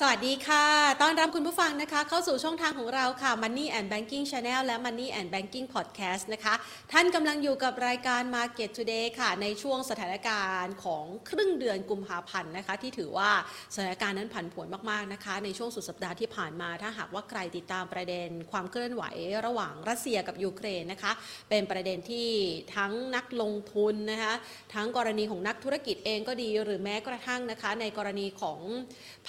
สวัสดีค่ะ ต้อนรับคุณผู้ฟังนะคะ เข้าสู่ช่องทางของเราค่ะ Money and Banking Channel และ Money and Banking Podcast นะคะ ท่านกำลังอยู่กับรายการ Market Today ค่ะ ในช่วงสถานการณ์ของครึ่งเดือนกุมภาพันธ์นะคะ ที่ถือว่าสถานการณ์นั้นผันผวนมาก ๆ นะคะ ในช่วงสุดสัปดาห์ที่ผ่านมา ถ้าหากว่าใครติดตามประเด็นความเคลื่อนไหวระหว่างรัสเซียกับยูเครนนะคะ เป็นประเด็นที่ทั้งนักลงทุนนะคะ ทั้งกรณีของนักธุรกิจเองก็ดี หรือแม้กระทั่งนะคะ ในกรณีของ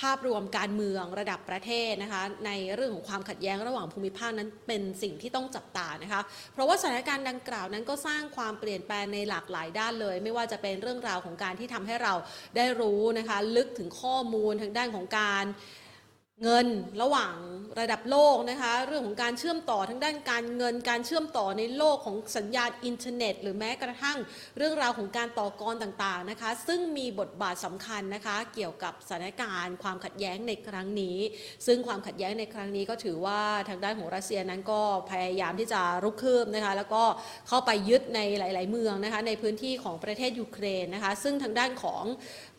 ภาพรวมการเมืองระดับประเทศนะคะในเรื่องของความขัดแย้งระหว่างภูมิภาคนั้นเป็นสิ่งที่ต้องจับตานะคะเพราะว่าสถานการณ์ดังกล่าวนั้นก็สร้างความเปลี่ยนแปลงในหลากหลายด้านเลย ไม่ว่าจะเป็นเรื่องราวของการที่ทำให้เราได้รู้นะคะลึกถึงข้อมูลทางด้านของการ เงินระหว่างระดับโลกนะคะ เรื่องของการเชื่อมต่อทั้งด้านการเงิน การเชื่อมต่อในโลกของสัญญาณอินเทอร์เน็ต หรือแม้กระทั่งเรื่องราวของการต่อกรต่างๆนะคะ ซึ่งมีบทบาทสำคัญนะคะ เกี่ยวกับสถานการณ์ ความขัดแย้งในครั้งนี้ ซึ่งความขัดแย้งในครั้งนี้ก็ถือว่าทางด้านของรัสเซียนั้นก็พยายามที่จะรุกคืบนะคะ แล้วก็เข้าไปยึดในหลาย ๆ เมืองนะคะ ในพื้นที่ของประเทศยูเครนนะคะ ซึ่งทางด้านของ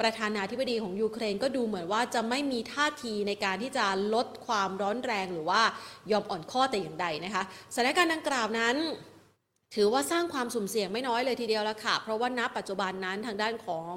ประธานาธิบดีของยูเครนก็ดูเหมือนว่าจะไม่มีท่าทีในการที่จะลดความร้อนแรงหรือว่ายอมอ่อนข้อแต่อย่างใดนะคะสถานการณ์ดังกล่าวนั้นถือว่าสร้างความสุ่มเสี่ยงไม่น้อยเลยทีเดียวละค่ะ เพราะว่าณปัจจุบันนั้นทางด้านของ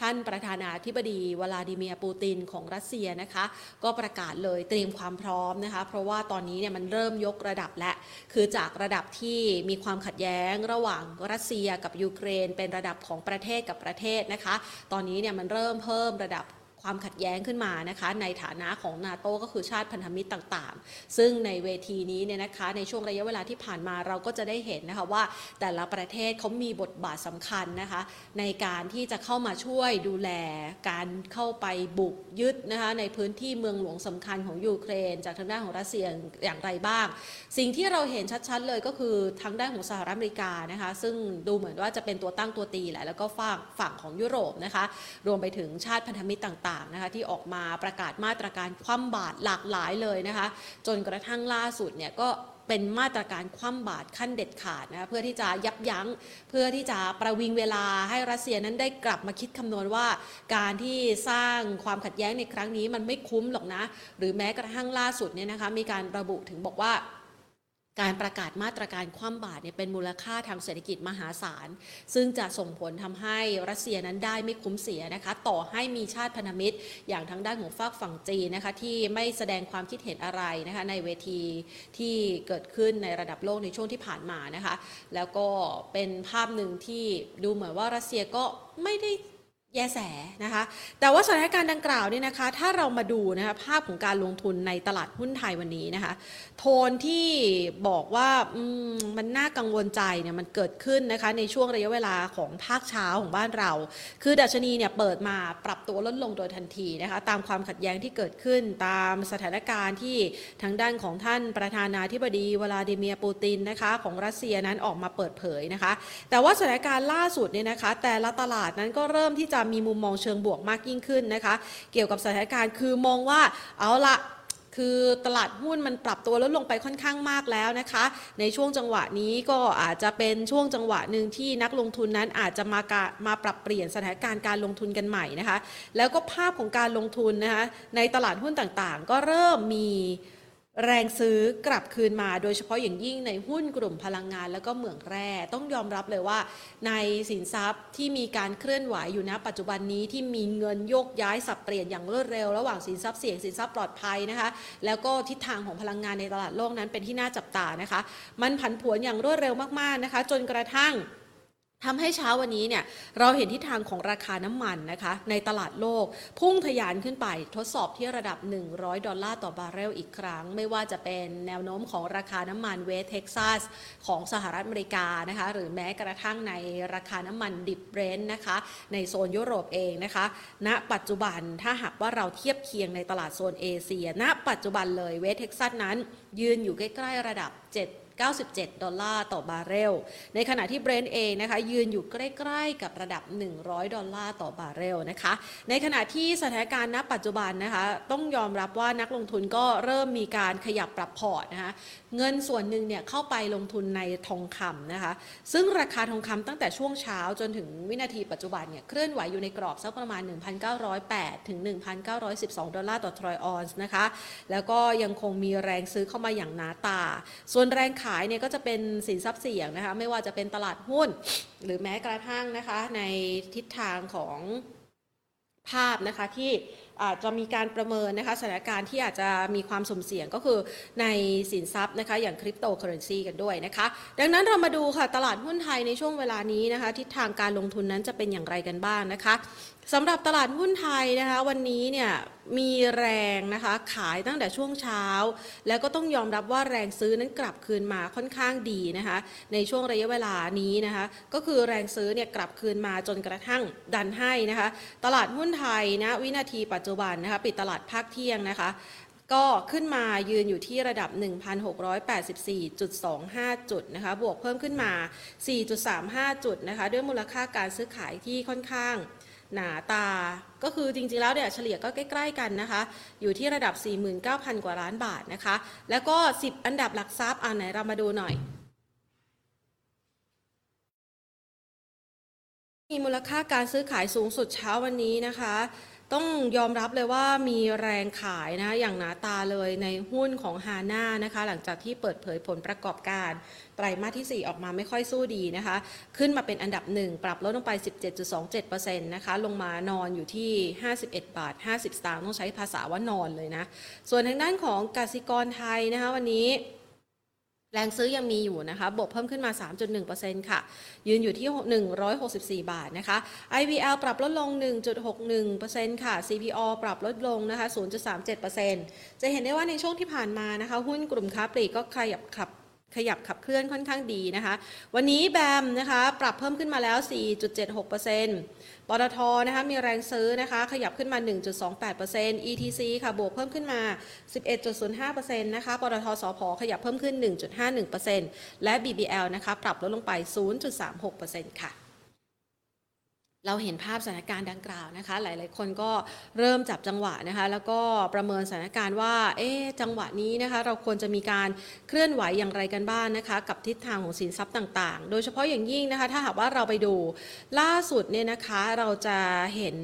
ท่านประธานาธิบดีวลาดิเมียร์ปูตินของรัสเซียนะคะ ก็ประกาศเลยเตรียมความพร้อมนะคะ เพราะว่าตอนนี้เนี่ยมันเริ่มยกระดับและ คือจากระดับที่มีความขัดแย้งระหว่างรัสเซียกับยูเครน เป็นระดับของประเทศกับประเทศนะคะ ตอนนี้เนี่ยมันเริ่มเพิ่มระดับ ความขัดแย้งขึ้นมานะคะในฐานะของนาโตก็คือชาติพันธมิตรต่างๆ ซึ่งในเวทีนี้เนี่ยนะคะในช่วงระยะเวลาที่ผ่านมาเราก็จะได้เห็นนะคะว่าแต่ละประเทศเขามีบทบาทสำคัญนะคะในการที่จะเข้ามาช่วยดูแลการเข้าไปบุกยึดนะคะในพื้นที่เมืองหลวงสำคัญของยูเครน จากทางด้านของรัสเซียอย่างไรบ้าง สิ่งที่เราเห็นชัดๆเลยก็คือทางด้านของสหรัฐอเมริกานะคะซึ่งดูเหมือนว่าจะเป็นตัวตั้งตัวตีแหละแล้วก็ฝั่งฝั่งของยุโรปนะคะรวมไปถึงชาติพันธมิตรต่างๆนะคะที่ออกมาประกาศมาตรการคว่ำบาตรหลากหลายเลยนะคะจนกระทั่งล่าสุดเนี่ยก็เป็นมาตรการคว่ำบาตรขั้นเด็ดขาดนะคะเพื่อที่จะยับยั้ง เพื่อที่จะประวิงเวลาให้รัสเซียนั้นได้กลับมาคิดคำนวณว่า การที่สร้างความขัดแย้งในครั้งนี้มันไม่คุ้มหรอกนะ หรือแม้กระทั่งล่าสุดเนี่ยนะคะมีการระบุถึงบอกว่า การประกาศมาตรการคว่ำบาตรเนี่ยเป็นมูลค่าทางเศรษฐกิจมหาศาล ซึ่งจะส่งผลทำให้รัสเซียนั้นได้ไม่คุ้มเสียนะคะ ต่อให้มีชาติพันธมิตร อย่างทางด้านของฝากฝั่งจีนนะคะที่ไม่แสดงความคิดเห็นอะไรนะคะในเวทีที่เกิดขึ้นในระดับโลกในช่วงที่ผ่านมานะคะ แล้วก็เป็นภาพหนึ่งที่ดูเหมือนว่ารัสเซียก็ไม่ได้ แยแสนะคะ แต่ว่าสถานการณ์ดังกล่าวเนี่ยนะคะ ถ้าเรามาดูนะคะภาพของการลงทุนในตลาดหุ้นไทยวันนี้นะคะ โทนที่บอกว่ามมันน่ากังวลใจเนี่ยมันเกิดขึ้นนะคะในช่วงระยะเวลาของภาคเช้าของบ้านเรา คือดัชนีเนี่ยเปิดมาปรับตัวลดลงโดยทันทีนะคะตามความขัดแย้งที่เกิดขึ้นตามสถานการณ์ที่ทางด้านของท่านประธานาธิบดีวลาดิเมียร์ปูตินนะคะของรัสเซียนั้นออกมาเปิดเผยนะคะ แต่ว่าสถานการณ์ล่าสุดเนี่ยนะคะ แต่ละตลาดนั้นก็เริ่มที่จะมีมุมมองเชิงบวกมากยิ่งขึ้นนะคะ เกี่ยวกับสถานการณ์คือมองว่าเอาละคือตลาดหุ้นมันปรับตัวลดลงไปค่อนข้างมากแล้วนะคะ ในช่วงจังหวะนี้ก็อาจจะเป็นช่วงจังหวะหนึ่งที่นักลงทุนนั้นอาจจะมากะมาปรับเปลี่ยนสถานการณ์การลงทุนกันใหม่นะคะ แล้วก็ภาพของการลงทุนนะคะในตลาดหุ้นต่างๆ ก็เริ่มมี แรงซื้อกลับคืนมาโดยเฉพาะอย่างยิ่งในหุ้นกลุ่มพลังงานแล้วก็เหมืองแร่ต้องยอมรับเลยว่า ในสินทรัพย์ที่มีการเคลื่อนไหวอยู่นะปัจจุบันนี้ที่มีเงินโยกย้ายสับเปลี่ยนอย่างรวดเร็ว ระหว่างสินทรัพย์เสี่ยงสินทรัพย์ปลอดภัยนะคะแล้วก็ทิศทางของพลังงานในตลาดโลกนั้นเป็นที่น่าจับตานะคะ มันผันผวนอย่างรวดเร็วมากๆนะคะ จนกระทั่ง ทำให้เช้าวันนี้เนี่ยเราเห็นทิศทางของราคาน้ำมันนะคะ ในตลาดโลก พุ่งทะยานขึ้นไปทดสอบที่ระดับ 100 ดอลลาร์ต่อบาร์เรลอีกครั้ง ไม่ว่าจะเป็นแนวโน้มของราคาน้ำมันเวสเท็กซัสของสหรัฐอเมริกานะคะ หรือแม้กระทั่งในราคาน้ำมันดิบเบรนท์นะคะ ในโซนยุโรปเองนะคะณปัจจุบันถ้าหากว่าเราเทียบเคียงในตลาดโซนเอเชียณปัจจุบันเลยเวสเท็กซัสนั้นยืนอยู่ใกล้ๆระดับ 7 97 ดอลลาร์ต่อบาร์เรล ในขณะที่เบรนท์เองนะคะยืนอยู่ใกล้ๆ กับระดับ 100 ดอลลาร์ต่อบาร์เรลนะคะ ในขณะที่สถานการณ์ณปัจจุบันนะคะต้องยอมรับว่านักลงทุนก็เริ่มมีการขยับปรับพอร์ตนะคะเงินส่วนหนึ่งเนี่ยเข้าไปลงทุนในทองคำนะคะ ซึ่งราคาทองคำตั้งแต่ช่วงเช้าจนถึงวินาทีปัจจุบันเนี่ยเคลื่อนไหวอยู่ในกรอบสักประมาณ 1,908 ถึง 1,912 ดอลลาร์ต่อทรอยออนซ์นะคะ แล้วก็ยังคงมีแรงซื้อเข้ามาอย่างหนาตา ส่วนแรงขขายเนี่ยก็จะเป็นสินทรัพย์เสี่ยงนะคะไม่ว่าจะเป็นตลาดหุ้น หรือแม้กระทั่งนะคะในทิศทางของภาพนะคะที่อาจจะมีการประเมินนะคะสถานการณ์ที่อาจจะมีความสมเสี่ยงก็คือในสินทรัพย์นะคะอย่างคริปโตเคอเรนซีกันด้วยนะคะ ดังนั้นเรามาดูค่ะตลาดหุ้นไทยในช่วงเวลานี้นะคะ ทิศทางการลงทุนนั้นจะเป็นอย่างไรกันบ้างนะคะ สำหรับตลาดหุ้นไทยนะคะ วันนี้เนี่ยมีแรงนะคะ ขายตั้งแต่ช่วงเช้า แล้วก็ต้องยอมรับว่าแรงซื้อนั้นกลับคืนมาค่อนข้างดีนะคะ ในช่วงระยะเวลานี้นะคะ ก็คือแรงซื้อเนี่ยกลับคืนมาจนกระทั่งดันให้นะคะ ตลาดหุ้นไทยนะวินาทีปัจจุบันนะคะปิดตลาดภาคเที่ยงนะคะก็ขึ้นมายืนอยู่ที่ระดับ 1,684.25 จุดนะคะ บวกเพิ่มขึ้นมา 4.35 จุดนะคะ ด้วยมูลค่าการซื้อขายที่ค่อนข้าง หนาตา ก็คือจริงๆแล้วเนี่ยเฉลี่ยก็ใกล้ ๆ กันนะคะ อยู่ที่ระดับ 49,000 กว่าล้านบาทนะคะ แล้วก็ 10 อันดับหลักทรัพย์อ่าไหนเรามาดูหน่อย มีมูลค่าการซื้อขายสูงสุดเช้าวันนี้นะคะ ต้องยอมรับเลยว่ามีแรงขายนะอย่างหนาตาเลยในหุ้นของฮาน่านะคะ หลังจากที่เปิดเผยผลประกอบการ ไตรมาสที่ 4 ออกมาไม่ค่อยสู้ดีนะคะ ขึ้นมาเป็นอันดับหนึ่งปรับลดลงไป 17.27%นะคะ ลงมานอนอยู่ที่ 51 บาท 50 สตางค์ต้องใช้ภาษาว่านอนเลยนะ ส่วนทางด้านของกสิกรไทยนะคะวันนี้ แรงซื้อยังมีอยู่นะคะบวกเพิ่มขึ้นมา 3.1%ค่ะ ยืนอยู่ที่ 164 บาทนะคะ IVL ปรับลดลง 1.61%ค่ะ CPO ปรับลดลงนะคะ 0.37%จะเห็นได้ว่าในช่วงที่ผ่านมานะคะ หุ้นกลุ่มค้าปลีกก็ขยับขับ ขยับขับเคลื่อนค่อนข้างดีนะคะ วันนี้แบมนะคะปรับเพิ่มขึ้นมาแล้ว 4.76%ปตทนะคะมีแรงซื้อนะคะขยับขึ้นมา 1.28% ETC ค่ะบวกเพิ่มขึ้นมา 11.05%นะคะปตทสพขยับเพิ่มขึ้น 1.51%และ BBL นะคะปรับลดลงไป 0.36%ค่ะ เราเห็นภาพสถานการณ์ดังกล่าวนะคะ หลาย ๆ คนก็เริ่มจับจังหวะนะคะ แล้วก็ประเมินสถานการณ์ว่า เอ๊จังหวะนี้นะคะ เราควรจะมีการเคลื่อนไหวอย่างไรกันบ้างนะคะ กับทิศทางของสินทรัพย์ต่าง ๆ โดยเฉพาะอย่างยิ่งนะคะ ถ้าหากว่าเราไปดูล่าสุดเนี่ยนะคะ เราจะเห็น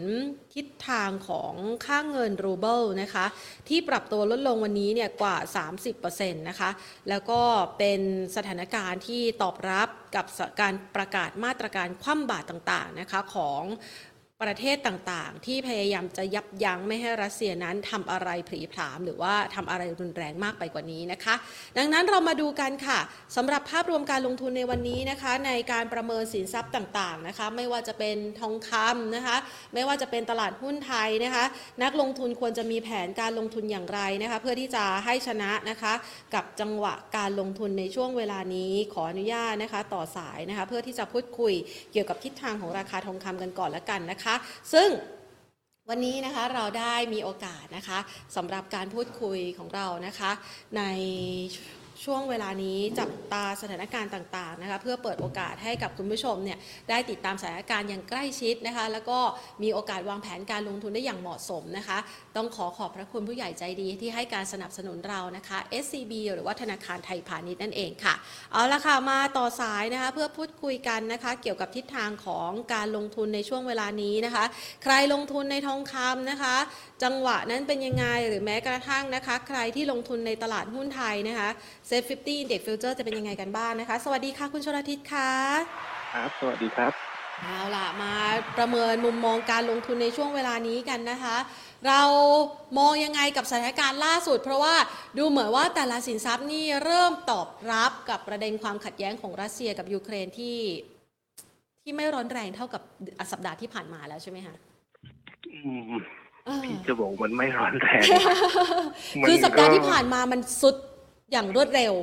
ทิศทางของค่าเงินรูเบิลนะคะที่ปรับตัวลดลงวันนี้เนี่ยกว่า 30%นะคะแล้วก็เป็นสถานการณ์ที่ตอบรับกับการประกาศมาตรการคว่ำบาตรต่างๆนะคะของ ประเทศต่างๆ ที่พยายามจะยับยั้งไม่ให้รัสเซียนั้นทำอะไรผีผาม หรือว่าทำอะไรรุนแรงมากไปกว่านี้นะคะ ดังนั้นเรามาดูกันค่ะสำหรับภาพรวมการลงทุนในวันนี้นะคะ ในการประเมินสินทรัพย์ต่างๆนะคะ ไม่ว่าจะเป็นทองคำนะคะ ไม่ว่าจะเป็นตลาดหุ้นไทยนะคะ นักลงทุนควรจะมีแผนการลงทุนอย่างไรนะคะ เพื่อที่จะให้ชนะนะคะ กับจังหวะการลงทุนในช่วงเวลานี้ขออนุญาตนะคะ ต่อสายนะคะ เพื่อที่จะพูดคุยเกี่ยวกับทิศทางของราคาทองคำกันก่อนละกันนะคะซึ่งวันนี้นะคะเราได้มีโอกาสนะคะสำหรับการพูดคุยของเรานะคะใน ช่วงเวลานี้จับตาสถานการณ์ต่างๆนะคะเพื่อเปิดโอกาสให้กับคุณผู้ชมเนี่ยได้ติดตามสถานการณ์อย่างใกล้ชิดนะคะแล้วก็มีโอกาสวางแผนการลงทุนได้อย่างเหมาะสมนะคะ ต้องขอขอบพระคุณผู้ใหญ่ใจดีที่ให้การสนับสนุนเรานะคะ SCB หรือว่าธนาคารไทยพาณิชย์นั่นเองค่ะ เอาละค่ะมาต่อสายนะคะเพื่อพูดคุยกันนะคะเกี่ยวกับทิศทางของการลงทุนในช่วงเวลานี้นะคะ ใครลงทุนในทองคำนะคะ จังหวะนั้นเป็นยังไงหรือแม้กระทั่งนะคะ ใครที่ลงทุนในตลาดหุ้นไทยนะคะเซฟ50 Index Future จะเป็นยังไงกันบ้างนะคะ สวัสดีค่ะคุณชลทิศค่ะครับ สวัสดีครับเอาล่ะมาประเมินมุมมองการลงทุนในช่วงเวลานี้กันนะคะ เรามองยังไงกับสถานการณ์ล่าสุด เพราะว่าดูเหมือนว่าแต่ละสินทรัพย์นี่เริ่มตอบรับกับประเด็นความขัดแย้งของรัสเซียกับยูเครนที่ ที่ไม่ร้อนแรงเท่ากับสัปดาห์ที่ผ่านมาแล้วใช่ไหมคะอืมเออพี่จะบอกมันไม่ร้อนแรงมันคือสัปดาห์ก็ที่ผ่านมามันสุด อย่างรวดเร็ว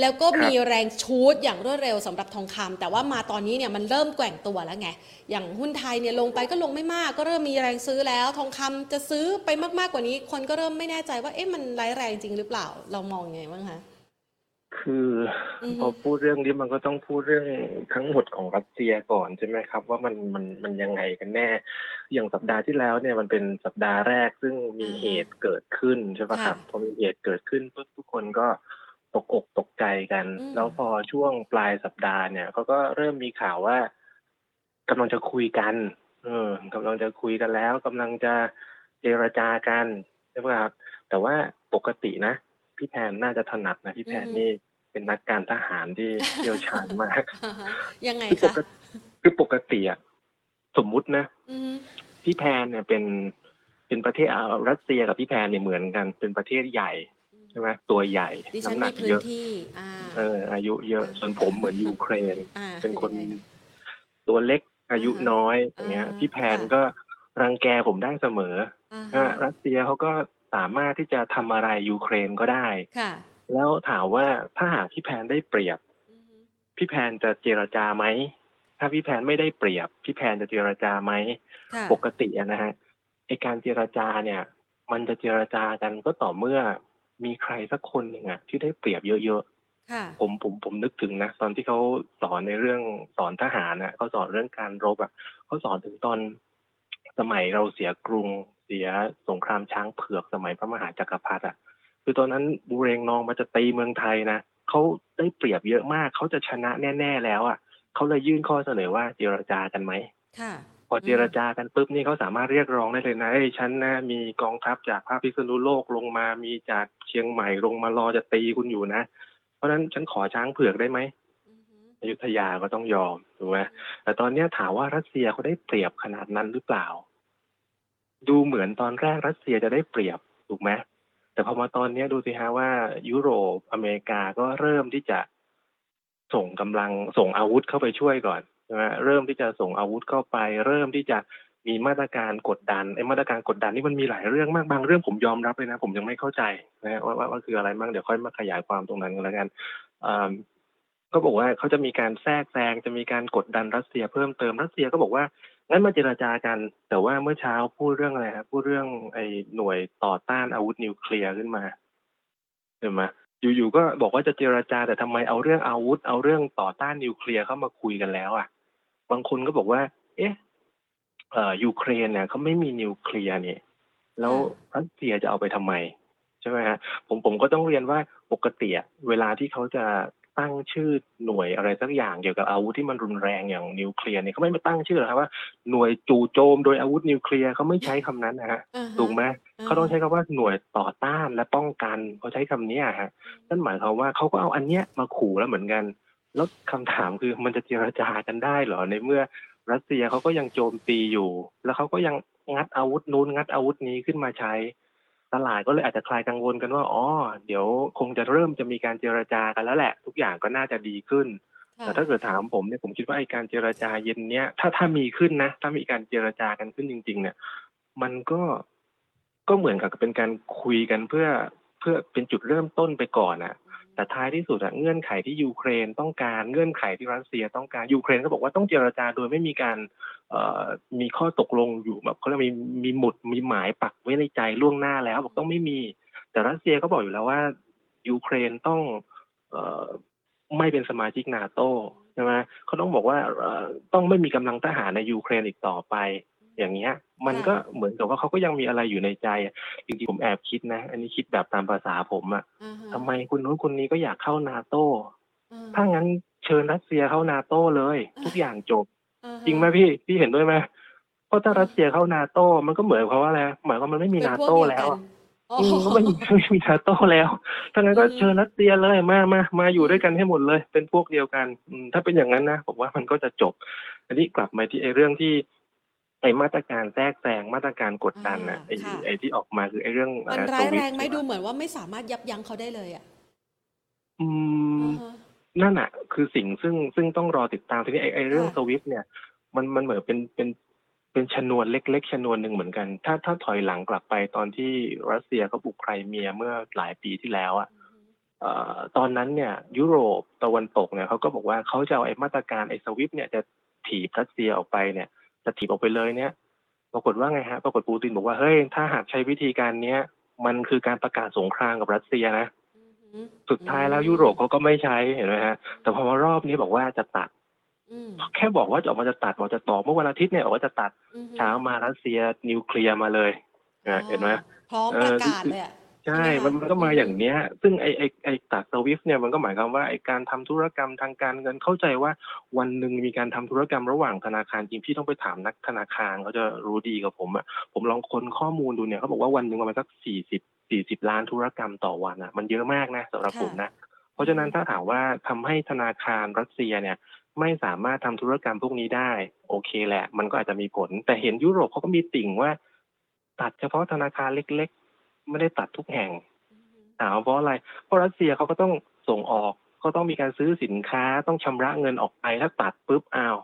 แล้วก็ครับมีแรงชูดอย่างรวดเร็วสำหรับทองคำแต่ว่ามาตอนนี้เนี่ยมันเริ่มแกว่งตัวแล้วไง อย่างหุ้นไทยเนี่ยลงไปก็ลงไม่มาก ก็เริ่มมีแรงซื้อแล้ว ทองคำจะซื้อไปมากๆกว่านี้ คนก็เริ่มไม่แน่ใจว่าเอ๊ะมันร้ายแรงจริงหรือเปล่า เรามองยังไงบ้างคะคคือออฮึพอพูดเรื่องนี้มันก็ต้องพูดเรื่องทั้งหมดของรัสเซียก่อนใช่ไหมครับ ว่ามันมันมันยังไงกันแน่ อย่างสัปดาห์ที่แล้วเนี่ยมันเป็นสัปดาห์แรกซึ่งมีเหตุเกิดขึ้นใช่ปะครับพอมีเหตุเกิดขึ้นปุ๊บทุกคนก็ตกอกตกใจกัน แล้วพอช่วงปลายสัปดาห์เนี่ยเขาก็เริ่มมีข่าวว่ากำลังจะคุยกัน เออกำลังจะคุยกันแล้วกำลังจะเจรจากันใช่ปะครับ แต่ว่าปกตินะพี่แพนน่าจะถนัดนะพี่แพนนี่เป็นนักการทหารที่เชี่ยวชาญมากอ่าฮะยังไงคือปคะกติคือปกติอะ สมมุตินะอือฮึพี่แพนเนี่ยเป็นเป็นประเทศอ่ารัสเซียกับพี่แพนเนี่ยเหมือนกัน เป็นประเทศใหญ่ใช่ไหมตัวใหญ่ดิฉันน้ำหนัมีกพื้เยนอะที่อ่าเออ อายุเยอะส่วนผมเหมือนยูเครนอ่าเป็นคนยังไงะตัวเล็กอายุอ่าฮะน้อยอย่างเงี้ยอ่าพี่แพนค่ะก็รังแกผมได้เสมออ่าอ่าฮะรัสเซียเขาก็สามารถที่จะทำอะไรยูเครนก็ได้ค่ะแล้วถามว่าถ้าหากพี่แพนได้เปรียบอือฮึพี่แพนจะเจรจาไหม ถ้าพี่แพนไม่ได้เปรียบ พี่แพนจะเจรจาไหมค่ะปกติอะนะฮะไอการเจรจาเนี่ย มันจะเจรจากันก็ต่อเมื่อมีใครสักคนหนึ่งอะที่ได้เปรียบเยอะค่ะๆผมผมผมนึกถึงนะตอนที่เขาสอนในเรื่องสอนทหารนะเขาสอนเรื่องการรบอะเขาสอนถึงตอนสมัยเราเสียกรุงเสียสงครามช้างเผือกสมัยพระมหาจักรพรรดิอะคือตอนนั้นบูเรงนองมาจะตีเมืองไทยนะเขาได้เปรียบเยอะมากเขาจะชนะแน่ ๆ แล้วอะ เขาเลยยื่นข้อเสนอว่าเจรจากันไหมค่ะพอเจรจากันปุ๊บนี่เขาสามารถเรียกร้องได้เลยนะเอ้ยฉันนะมีกองทัพจากภาคพิษณุโลกลงมามีจากเชียงใหม่ลงมารอจะตีคุณอยู่นะ เพราะฉะนั้นฉันขอช้างเผือกได้ไหมอือฮึอยุธยาก็ต้องยอมถูกไหมแต่ตอนเนี้ยถามว่ารัสเซียเขาได้เปรียบขนาดนั้นหรือเปล่า ดูเหมือนตอนแรกรัสเซียจะได้เปรียบถูกไหมแต่พอมาตอนเนี้ยดูสิฮะว่ายุโรปอเมริกาก็เริ่มที่จะ ส่งกำลังส่งอาวุธเข้าไปช่วยก่อนใช่ไหมเริ่มที่จะส่งอาวุธเข้าไป เริ่มที่จะมีมาตรการกดดันไอ้มาตรการกดดันนี่มันมีหลายเรื่องมากบางเรื่องผมยอมรับเลยนะ ผมยังไม่เข้าใจนะว่าว่าว่าคืออะไรบ้างเดี๋ยวค่อยมาขยายความตรงนั้นกันแล้วกันอ่าก็บอกว่าเขาจะมีการแทรกแซงจะมีการกดดันรัสเซียเพิ่มเติมรัสเซียก็บอกว่างั้นมาเจราจากัน แต่ว่าเมื่อเช้าพูดเรื่องอะไรครับพูดเรื่องไอ้หน่วยต่อต้านอาวุธนิวเคลียร์ขึ้นมาเห็นไหม อยู่ๆก็บอกว่าจะเจราจาแต่ทำไมเอาเรื่องอาวุธ เอาเรื่องต่อต้านนิวเคลียร์เข้ามาคุยกันแล้ว อะ บางคนก็บอกว่า เอ๊ะเอ่อยูเครนเนี่ยเขาไม่มีนิวเคลียร์นี่แล้วรัสเซียจะเอาไปทำไมใช่ไหมฮะผมผมก็ต้องเรียนว่าปกติอะเวลาที่เขาจะ ตั้งชื่อหน่วยอะไรสักอย่างเกี่ยวกับอาวุธที่มันรุนแรงอย่างนิวเคลียร์เนี่ยเขาไม่มาตั้งชื่อหรอกครับว่าหน่วยจู่โจมโดยอาวุธนิวเคลียร์เขาไม่ใช้คำนั้นนะฮะอ่าฮะถูกไหมอ่าเขาต้องใช้คำว่าหน่วยต่อต้านและป้องกันเขาใช้คำเนี้ยฮะนั่นหมายความว่าเขาก็เอาอันเนี้ยมาขู่แล้วเหมือนกัน แล้วคำถามคือมันจะเจรจากันได้เหรอในเมื่อรัสเซียเขาก็ยังโจมตีอยู่ แล้วเขาก็ยังงัดอาวุธนู้นงัดอาวุธนี้ขึ้นมาใช้ ตลาดก็เลยอาจจะคลายกังวลกันว่าอ๋อเดี๋ยวคงจะเริ่มจะมีการเจรจากันแล้วแหละ ทุกอย่างก็น่าจะดีขึ้นค่ะแต่ถ้าเกิดถามผมเนี่ยผมคิดว่าไอ้การเจรจาเย็นเนี้ยถ้าถ้ามีขึ้นนะ ถ้ามีการเจรจากันขึ้นจริง ๆ เนี่ย มันก็ก็เหมือนกับเป็นการคุยกันเพื่อเพื่อเป็นจุดเริ่มต้นไปก่อนอะ แต่ท้ายที่สุดอะเงื่อนไขที่ยูเครนต้องการเงื่อนไขที่รัสเซียต้องการยูเครนก็บอกว่าต้องเจรจาโดยไม่มีการมีข้อตกลงอยู่แบบเขาเรียกมีมีหมุดมีหมายปักไว้ในใจล่วงหน้าแล้วบอกต้องไม่มี แต่รัสเซียก็บอกอยู่แล้วว่ายูเครนต้องเอไม่เป็นสมาชิกนาโตใช่ไหมเขาต้องบอกว่าต้องไม่มีกำลังทหารในยูเครนอีกต่อไป อย่างเงี้ย มันก็เหมือนกับว่าเขาก็ยังมีอะไรอยู่ในใจอะจริงๆผมแอบคิดนะ อันนี้คิดแบบตามภาษาผมอะอ่าฮะทำไมคุณนู้นคนนี้ก็อยากเข้านาโตอ่าถ้างั้นเชิญรัสเซียเข้านาโตเลย ทุกอย่างจบอ่าฮะจริงไหมพี่พี่เห็นด้วยไหมเพราะถ้ารัสเซียเข้านาโตมันก็เหมือนกับว่าอะไรหมายความว่ามันไม่มีเป็นนาพวกโตเดียแล้วกัอะนอ๋ออืมก็ไม่มีไม่มีนาโต้แล้วถ้างั้นก็อืมเชิญรัสเซียเลยมามามาอยู่ด้วยกันให้หมดเลย เป็นพวกเดียวกันอืมถ้าเป็นอย่างนั้นนะผมว่ามันก็จะจบ อันนี้กลับมาที่ไอ้เรื่องที่ไอ้มาตรการแทรกแซงมาตรการกดดันนะไอ้ไอ้ที่ออกมาคือไอ้เรื่องมันอ่ร้ายสวิแรตงไหมดูเหมือนว่าไม่สามารถยับยั้งเขาได้เลยอะอืมอ่าฮะนั่นอะ คือสิ่งซึ่งซึ่งต้องรอติดตามทีนี้ไอ้ไอ้เรื่องค่ะสวิฟต์เนี่ย มันมันเหมือนเป็นเป็นเป็นชนวนเล็ก ๆ ชนวนหนึ่งเหมือนกัน ถ้าถ้าถอยหลังกลับไปตอนที่รัสเซียเขาบุกไครเมียเมื่อหลายปีที่แล้วอะเอ่อตอนนั้นเนี่ย ยุโรปตะวันตกเนี่ยเขาก็บอกว่าเขาจะเอาไอ้มาตรการไอ้สวิฟเนี่ยจะถีบรัสเซียออกไปเนี่ย จะถีบออกไปเลยเนี่ย ปรากฏว่าไงฮะ ปรากฏปูตินบอกว่าเฮ้ย ถ้าหากใช้วิธีการเนี้ย มันคือการประกาศสงครามกับรัสเซียนะอือฮึฮึสุดท้ายแล้วยุโรปเขาก็ไม่ใช้เห็นไหมฮะ แต่พอมารอบนี้บอกว่าจะตัดอืมแค่บอกว่าจะออกมาจะตัดบอกจะต่อเมื่อวันอาทิตย์เนี่ยบอกว่าจะตัดอือฮึเช้ามารัสเซียนิวเคลียร์มาเลยนะเห็นไหมพร้อมเอปอระกาศเลยอะ ใช่ใช่ไหมคะมันมันก็มาอย่างเนี้ย ซึ่งไอไอไอตัดสวิฟเนี่ยมันก็หมายความว่าไอการทำธุรกรรมทางการเงินเข้าใจว่าวันหนึ่งมีการทำธุรกรรมระหว่างธนาคารจริงพี่ต้องไปถามนักธนาคารเขาจะรู้ดีกับผมอะผมลองค้นข้อมูลดูเนี่ยเขาบอกว่าวันหนึ่งประมาณสักสี่สิบสี่สิบล้านธุรกรรมต่อวันอะมันเยอะมากนะสำหรับผมนะเพราะฉะนั้นถ้าถามว่าทำให้ธนาคารรัสเซียเนี่ยไม่สามารถทำธุรกรรมพวกนี้ได้ โอเคแหละ มันก็อาจจะมีผล แต่เห็นยุโรปเขาก็มีติ่งว่า ตัดเฉพาะธนาคารเล็กๆ ไม่ได้ตัดทุกแห่งถามว่าเพราะอะไร เพราะรัสเซียเขาก็ต้องส่งออกเขาต้องมีการซื้อสินค้าต้องชำระเงินออกไปถ้าตัดปุ๊บอ้าว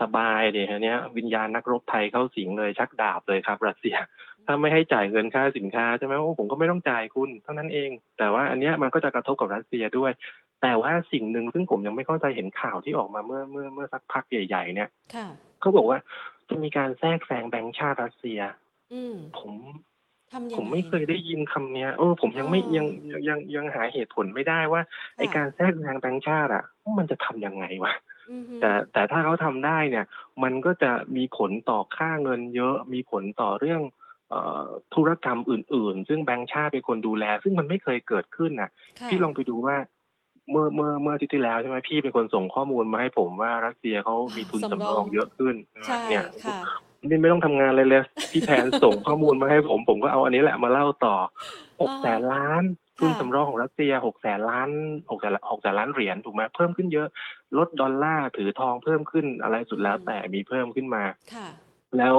สบายเดี๋ยวนี้วิญญาณนักรบไทยเข้าสิงเลยชักดาบเลยครับ รัสเซีย ถ้าไม่ให้จ่ายเงินค่าสินค้าใช่ไหมโอ้ผมก็ไม่ต้องจ่ายคุณเท่านั้นเอง แต่ว่าอันเนี้ยมันก็จะกระทบกับรัสเซียด้วย แต่ว่าสิ่งหนึ่งซึ่งผมยังไม่เข้าใจเห็นข่าวที่ออกมาเมื่อเมื่อเมื่อสักพักใหญ่ ๆ เนี่ยค่ะเขาบอกว่าจะมีการแทรกแซงแบงก์ชาติรัสเซียอืมผม ทำยังผมไงไม่เคยได้ยินคำเนี้ยเออผมยังไม่อ๋อยังยังยังยังหาเหตุผลไม่ได้ว่าไอค่ะการแทรกแซงแบงก์ชาติอะ มันจะทำยังไงวะอือฮึแต่แต่ถ้าเขาทำได้เนี่ย มันก็จะมีผลต่อค่าเงินเยอะมีผลต่อเรื่องเอ่อธุรกรรมอื่น ๆ ซึ่งแบงก์ชาติเป็นคนดูแล ซึ่งมันไม่เคยเกิดขึ้นน่ะค่ะพี่ลองไปดูว่า เมื่อเมื่อเมื่ออาทิตย์ที่แล้วใช่ไหมพี่เป็นคนส่งข้อมูลมาให้ผมว่ารัสเซียเขามีทุนสำรองเยอะขึ้นใช่เนี่ยค่ะ นี่ไม่ต้องทำงานเลยเลยพี่แทนส่งข้อมูลมาให้ผม ผมก็เอาอันนี้แหละมาเล่าต่อหกแสนล้านทุนค่ะสำรองของรัสเซียหกแสนล้านหกแสนหกแสนล้านเหรียญถูกไหมเพิ่มขึ้นเยอะ ลดดอลลาร์ถือทองเพิ่มขึ้นอะไรสุดแล้วแต่มีเพิ่มขึ้นมาค่ะแล้ว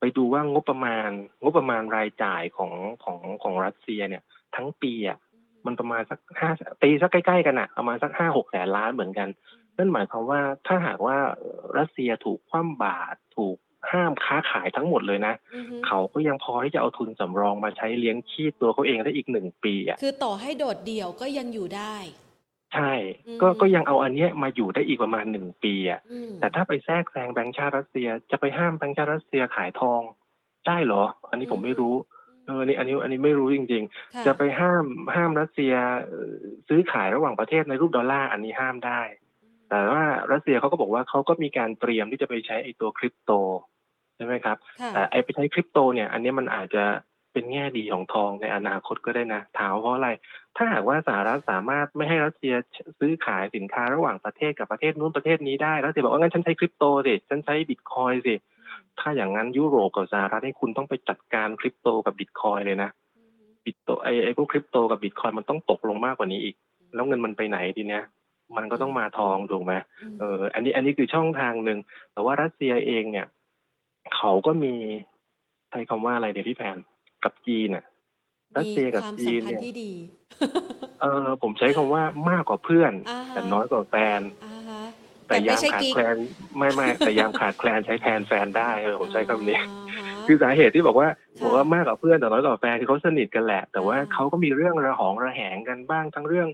ไปดูว่างบประมาณ งบประมาณรายจ่ายของของของรัสเซียเนี่ย ทั้งปีอะมันประมาณสักห้าตีสักใกล้ๆกันอะประมาณสักห้าหกแสนล้านเหมือนกันนั่นหมายความว่าถ้าหากว่าเอ่อรัสเซียถูกคว่ำบาตรถูก ห้ามค้าขายทั้งหมดเลยนะอือฮึเขาก็ยังพอที่จะเอาทุนสำรองมาใช้เลี้ยงชีพตัวเขาเองได้อีกหนึ่งปีอะคือต่อให้โดดเดี่ยวก็ยังอยู่ได้ ใช่อืมก็ก็ยังเอาอันเนี้ยมาอยู่ได้อีกประมาณหนึ่งปีอะอืมแต่ถ้าไปแทรกแซงแบงก์ชาติรัสเซีย จะไปห้ามแบงก์ชาติรัสเซียขายทองได้เหรอ อันนี้ผมไม่รู้เอออันนี้อันนี้อันนี้ไม่รู้จริงค่ๆจะไปห้ามห้ามรัสเซียเอ่อซื้อขายระหว่างประเทศในรูปดอลลาร์อันนี้ห้ามได้ แต่ว่ารัสเซียเขาก็บอกว่าเขาก็มีการเตรียมที่จะไปใช้ไอ้ตัวคริปโต ใช่ไหมครับค่ะแต่ไอ้ไปใช้คริปโตเนี่ยอันนี้มันอาจจะเป็นแง่ดีของทองในอนาคตก็ได้นะถามว่าเพราะอะไร ถ้าหากว่าสหรัฐสามารถไม่ให้รัสเซียซื้อขายสินค้าระหว่างประเทศกับประเทศนู้นประเทศนี้ได้รัสเซียบอกว่างั้นฉันใช้คริปโตสิฉันใช้บิตคอยสิถ้าอย่างนั้นยุโรปกับสหรัฐให้คุณต้องไปจัดการคริปโตกับบิตคอยเลยนะบิตโตไอ้ไอ้พวกคริปโตกับบิตคอยมันต้องตกลงมากกว่านี้อีก แล้วเงินมันไปไหนทีเนี้ยมันก็ต้องมาทองถูกไหมเอออันนี้อันนี้คือช่องทางหนึ่งแต่ว่ารัสเซียเองเนี่ย เขาก็มีใช้คำว่าอะไรเดี๋ยวพี่แพนกับจีนน่ะรัสเซียกับมีความจีสัมนพันเนี่ยธ์ที่ดีเออผมใช้คำว่ามากกว่าเพื่อนอ่าฮะแต่น้อยกว่าแฟนอ่าฮะแต่แต่ไม่ยามใช่ขาดกิ๊กแคลนไม่ไม่แต่ยามขาดแคลนใช้แทนแฟนได้เออผมใช้คำนี้าฮะคือสาเหตุที่บอกว่าค่ะบอกว่ามากกว่าเพื่อนแต่น้อยกว่าแฟนคือเขาสนิทกันแหละ แต่ว่าอ่าเขาก็มีเรื่องระหองระแหงกันบ้างทั้งเรื่อง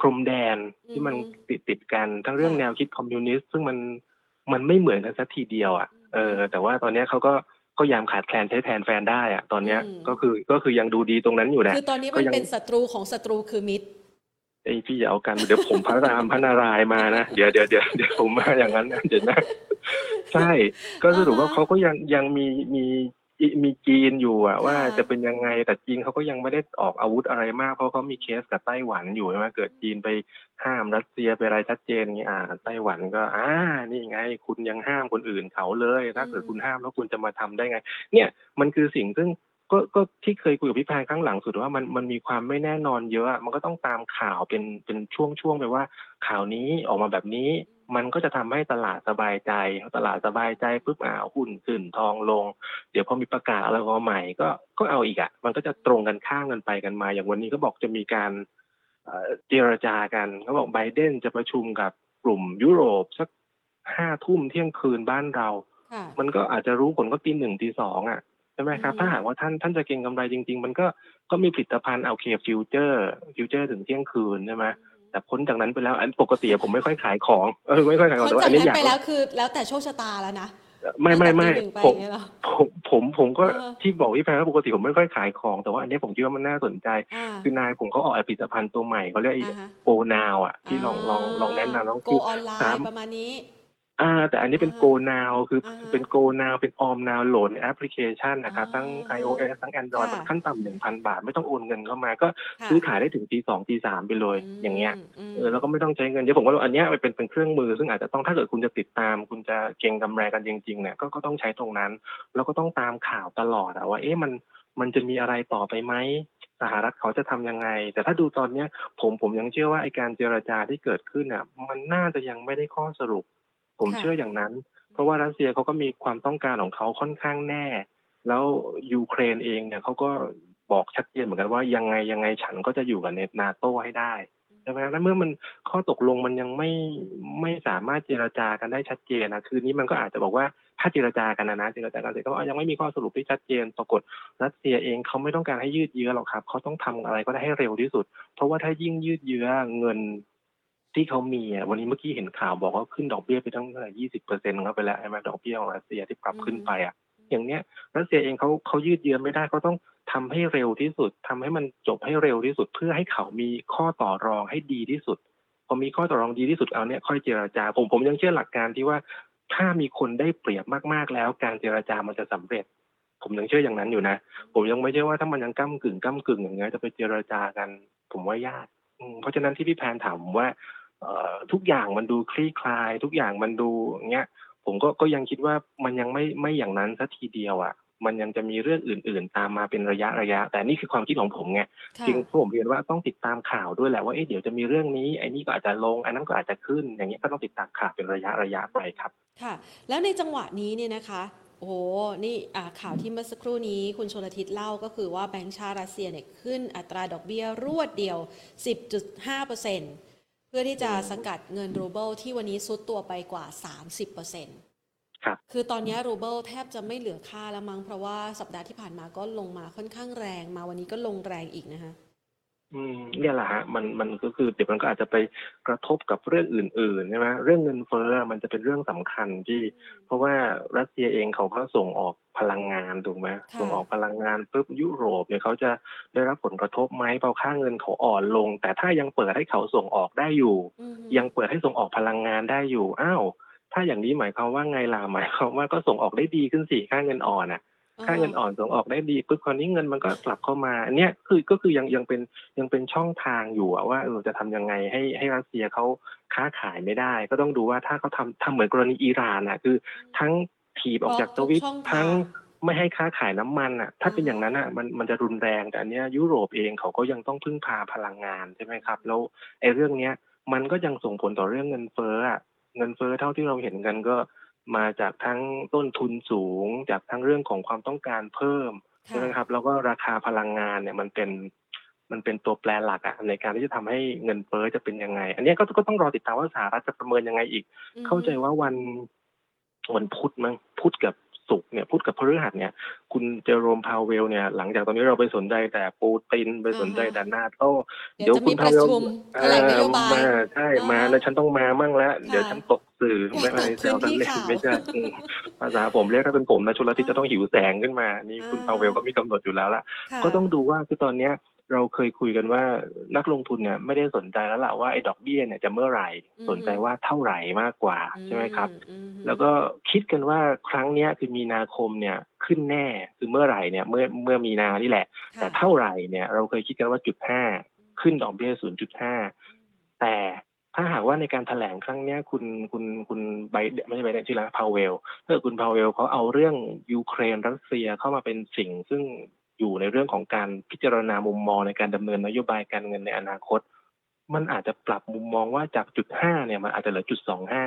พรมแดนที่มันอืมติดติดๆกันทั้งเรื่องค่ะแนวคิดคอมมิวนิสต์ซึ่งมันมันไม่เหมือนกันสักทีเดียวอะ เออแต่ว่าตอนเนี้ยเขาก็ก็ยามขาดแคลนใช้แทนแฟนได้อะตอนเนี้ยอืมก็คือก็คือยังดูดีตรงนั้นอยู่นะคือตอนนี้ก็มันยังเป็นศัตรูของศัตรูคือมิตรไอยพี่อย่าเอากันเดี๋ยวผมพระรามพระนารายณ์มานะเดี๋ยวเดี๋ยวเดี๋ยวเดี๋ยวผมมาอย่างนั้นนะเดี๋ยวนะใช่ ก็สรุปว่าอ่าฮะเขาก็ยังยังมีมี มีจีนอยู่อะว่าค่ะจะเป็นยังไงแต่จีนเขาก็ยังไม่ได้ออกอาวุธอะไรมากเพราะเขามีเคสกับไต้หวันอยู่ใช่ไหมเกิดจีนไปห้ามรัสเซียไปอะไรชัดเจนอย่างนี้อ่าไต้หวันก็อ่านี่ไง คุณยังห้ามคนอื่นเขาเลยถ้าเกิดคุณห้ามแล้วคุณจะมาทำได้ไง เนี่ยมันคือสิ่งซึ่งก็ก็ที่เคยคุยกับพี่แพนครั้งหลังสุดว่ามันมันมีความไม่แน่นอนเยอะอะมันก็ต้องตามข่าวเป็นเป็นช่วงช่วงๆไปว่าข่าวนี้ออกมาแบบนี้ มันก็จะทำให้ตลาดสบายใจ ตลาดสบายใจปุ๊บอ่าหุ้นขึ้นทองลง เดี๋ยวพอมีประกาศอะไรออกมาใหม่ ก็ก็เอาอีกอะ มันก็จะตรงกันข้ามกันไปกันมา อย่างวันนี้ก็บอกจะมีการเอ่อเจรจากันเขาบอกไบเดนจะประชุมกับกลุ่มยุโรปสักห้าทุ่มเที่ยงคืนบ้านเราค่ะมันก็อาจจะรู้ผลก็ตีหนึ่งตีสองอะใช่ไหมครับอืมถ้าหากว่าท่านท่านจะเก็งกำไรจริง ๆ มันก็ก็มีผลิตภัณฑ์เอาเคฟิวเจอร์ฟิวเจอร์ถึงเที่ยงคืนใช่ไหม แต่พ้นจากนั้นไปแล้วอันปกติผมไม่ค่อยขายของเออไม่ค่อยขายของพ้นแต่ว่าจาอักนนี้นั้อยานกไปแล้วคือ แล้วแต่โชคชะตาแล้วนะไม่ไม่ไม่ตั้งแต่ตีหนึ่งไปผมอย่างเงี้ยเหรอผมผมผมก็เออที่บอกพี่แพรว่าปกติผมไม่ค่อยขายของแต่ว่าอันนี้ผมคิดว่ามันน่าสนใจอ่าคือนายผมเขาออกผลิตภัณฑ์ตัวใหม่เขาเรียกไอ้อ่าฮะโกนาวอะที่ลองลองลองแนะนำน้องโกคือออนไลสามน์ประมาณนี้ อ่าแต่อันนี้เป็นอ่าโกนาวคืออาฮะเป็นโกนาวเป็นออมนาวโหลดในแอปพลิเคชันนะครับอ่าทั้ง iOS ทั้ง Android ค่ะขั้นต่ำหนึ่งพันบาท ไม่ต้องโอนเงินเข้ามาก็ค่ะ ซื้อขายได้ถึงตีสองตีสามไปเลยมอย่างเงี้ยมเออแล้วก็ไม่ต้องใช้เงินเยอะผมว่าอันเนี้ยมันเป็นเป็นเครื่องมือ ซึ่งอาจจะต้องถ้าเกิดคุณจะติดตาม คุณจะเก่งกำไรกันจริงๆเนี่ยก็ก็ต้องใช้ตรงนั้น แล้วก็ต้องตามข่าวตลอดอะว่าเอ๊ะมันมันจะมีอะไรต่อไปไหมสหรัฐเขาจะทำยังไง แต่ถ้าดูตอนเนี้ยผมผมยังเชื่อว่าไอการเจรจาที่เกิดขึ้นอะมันน่าจะยังไม่ได้ข้อสรุป ผมค่ะเชื่ออย่างนั้น เพราะว่ารัสเซียเขาก็มีความต้องการของเขาค่อนข้างแน่ แล้วยูเครนเองเนี่ยเขาก็บอกชัดเจนเหมือนกันว่ายังไงยังไงฉันก็จะอยู่กับเนนาโตให้ได้ใช่ไหมแล้วเมื่อมันข้อตกลงมันยังไม่ไม่สามารถเจรจากันได้ชัดเจนนะคืนนี้มันก็อาจจะบอกว่าถ้าเจรจากันนะนะเจรจากันเสร็จก็ยังไม่มีข้อสรุปที่ชัดเจนปรากฏรัสเซียเองเขาไม่ต้องการให้ยืดเยื้อหรอกครับเขาต้องทำอะไรก็ได้ให้เร็วที่สุด เพราะว่าถ้ายิ่งยืดเยื้อเงิน ที่เขามีอะวันนี้เมื่อกี้เห็นข่าวบอกว่าขึ้นดอกเบี้ยไปตั้งเท่าไหร่ยี่สิบเปอร์เซ็นต์เข้าไปแล้วใช่ไหมดอกเบี้ยของรัสเซียที่ปรับขึ้นไปอะอย่างเนี้ยรัสเซียเองเขาเขายืดเยื้อไม่ได้เขาต้องทำให้เร็วที่สุดทำให้มันจบให้เร็วที่สุด เพื่อให้เขามีข้อต่อรองให้ดีที่สุดพอมีข้อต่อรองดีที่สุดเอาเนี่ยค่อยเจรจาผมผมยังเชื่อหลักการที่ว่าถ้ามีคนได้เปรียบมากๆแล้ว การเจรจามันจะสำเร็จ ผมยังเชื่ออย่างนั้นอยู่นะ ผมยังไม่เชื่อว่าถ้ามันยังก้ากึ่งก้ากึ่งอย่างเงี้ยจะไปเจรจากัน ผมว่ายากอืมเพราะฉะนั้นที่พี่แพนถามผมว่าเอ่อ ทุกอย่างมันดูคลี่คลาย ทุกอย่างมันดูอย่างเงี้ยผมก็ก็ยังคิดว่ามันยังไม่ไม่อย่างนั้นสัทีเดียวอะมันยังจะมีเรื่องอื่น ๆ ตามมาเป็นระยะระยะ แต่นี่คือความคิดของผมไงค่ะจริงผมเรียนว่าต้องติดตามข่าวด้วยแหละว่าเอ๊ะเดี๋ยวจะมีเรื่องนี้ไอ้นี่ก็อาจจะลงอันนั้นก็อาจจะขึ้น อย่างเงี้ยก็ต้องติดตามข่าวเป็นระยะระยะไปครับ ค่ะ แล้วในจังหวะนี้เนี่ยนะคะโอ้โห นี่อ่าข่าวที่เมื่อสักครู่นี้คุณชลทิศเล่าก็คือว่าแบงก์ชาติรัสเซียเนี่ยขึ้นอัตราดอกเบี้ยรวดเดียว 10.5%เพื่อที่จะสกัดเงินรูเบิลที่วันนี้ซุดตัวไปกว่า 30%ครับคือตอนนี้รูเบิลแทบจะไม่เหลือค่าแล้วมั้งเพราะว่าสัปดาห์ที่ผ่านมาก็ลงมาค่อนข้างแรงมาวันนี้ก็ลงแรงอีกนะคะ อืมเนี่ยแหละฮะมันมันก็คือเดี๋ยวมันก็อาจจะไปกระทบกับเรื่องอื่นๆใช่ไหมเรื่องเงินเฟ้อมันจะเป็นเรื่องสำคัญที่ เพราะว่ารัสเซียเองเขาก็ส่งออกพลังงานถูกไหมค่ะส่งออกพลังงานปุ๊บยุโรปเนี่ยเขาจะได้รับผลกระทบไหมเพราะค่าเงินเขาอ่อนลง แต่ถ้ายังเปิดให้เขาส่งออกได้อยู่ อืมยังเปิดให้ส่งออกพลังงานได้อยู่อ้าวถ้าอย่างนี้หมายความว่าไงล่ะหมายความว่าก็ส่งออกได้ดีขึ้นสิค่าเงินอ่อนอะ ค่าเงินอ่อนส่งออกได้ดีปุ๊บคราวนี้เงินมันก็กลับเข้ามาอันเนี้ยคือก็คือยังยังเป็นยังเป็นช่องทางอยู่อะว่าเออจะทำยังไงให้ให้รัสเซียเขาค้าขายไม่ได้ ก็ต้องดูว่าถ้าเขาทำทำเหมือนกรณีอิหร่านอะคือ ทั้งถีบออกจากสวิตบล็อกทุกช่องทางทั้งไม่ให้ค้าขายน้ำมันอะ ถ้าเป็นอย่างนั้นอะมันมันจะรุนแรงแต่อันเนี้ยยุโรปเองเขาก็ยังต้องพึ่งพาพลังงานใช่ไหมครับแล้วไอ้เรื่องเนี้ยมันก็ยังส่งผลต่อเรื่องเงินเฟ้ออะเงินเฟ้อเท่าที่เราเห็นกันก็ มาจากทั้งต้นทุนสูง จากทั้งเรื่องของความต้องการเพิ่มค่ะใช่ไหมครับ แล้วก็ราคาพลังงานเนี่ยมันเป็นมันเป็นตัวแปรหลักอะในการที่จะทำให้เงินเฟ้อจะเป็นยังไง อันเนี้ยก็ก็ต้องรอติดตามว่าสหรัฐจะประเมินยังไงอีกอืมเข้าใจว่าวันวันพุธมั้งพุธกับ ศุกร์เนี่ยพุธกับพฤหัสเนี่ย คุณเจอโรมพาวเวลเนี่ย หลังจากตอนนี้เราไปสนใจแต่ปูตินไปสนใจแต่นาโต้เดี๋ยวจะมีประชุมแถลงนโยบายมาใช่อ่ามมาแล้วฉันต้องมามั่งแล้ว เดี๋ยวฉันตกสื่อไม่ไม่ตกพื้นที่เล่นข่าวไม่ใช่อืมภาษาผมเรียกถ้าเป็นผมนะชุลทิศจะต้องหิวแสงขึ้นมา นี่คุณอ่าพาวเวลก็มีกำหนดอยู่แล้วล่ะค่ะก็ต้องดูว่าคือตอนเนี้ย เราเคยคุยกันว่านักลงทุนเนี่ยไม่ได้สนใจแล้วล่ะว่าไอ้ดอกเบี้ยเนี่ยจะเมื่อไหร่อืมสนใจว่าเท่าไหร่มากกว่าใช่ไหมครับอืมแล้วก็คิดกันว่าครั้งเนี้ยคือมีนาคมเนี่ยขึ้นแน่คือเมื่อไหร่เนี่ยเมื่อเมื่อมีนานี่แหละค่ะแต่เท่าไหร่เนี่ยเราเคยคิดกันว่าจุดห้าขึ้นดอกเบี้ยศูนย์จุดห้าแต่ถ้าหากว่าในการแถลงครั้งเนี้ยคุณคุณคุณไบเดนไม่ใช่ไบเดนชื่ออะไรพาวเวลถ้าเกิดคุณพาวเวลเขาเอาเรื่องยูเครนรัสเซียเข้ามาเป็นสิ่งซึ่ง อยู่ในเรื่องของการพิจารณามุมมองในการดำเนินนโยบายการเงินในอนาคต มันอาจจะปรับมุมมองว่าจากจุดห้าเนี่ยมันอาจจะเหลือจุดสองห้า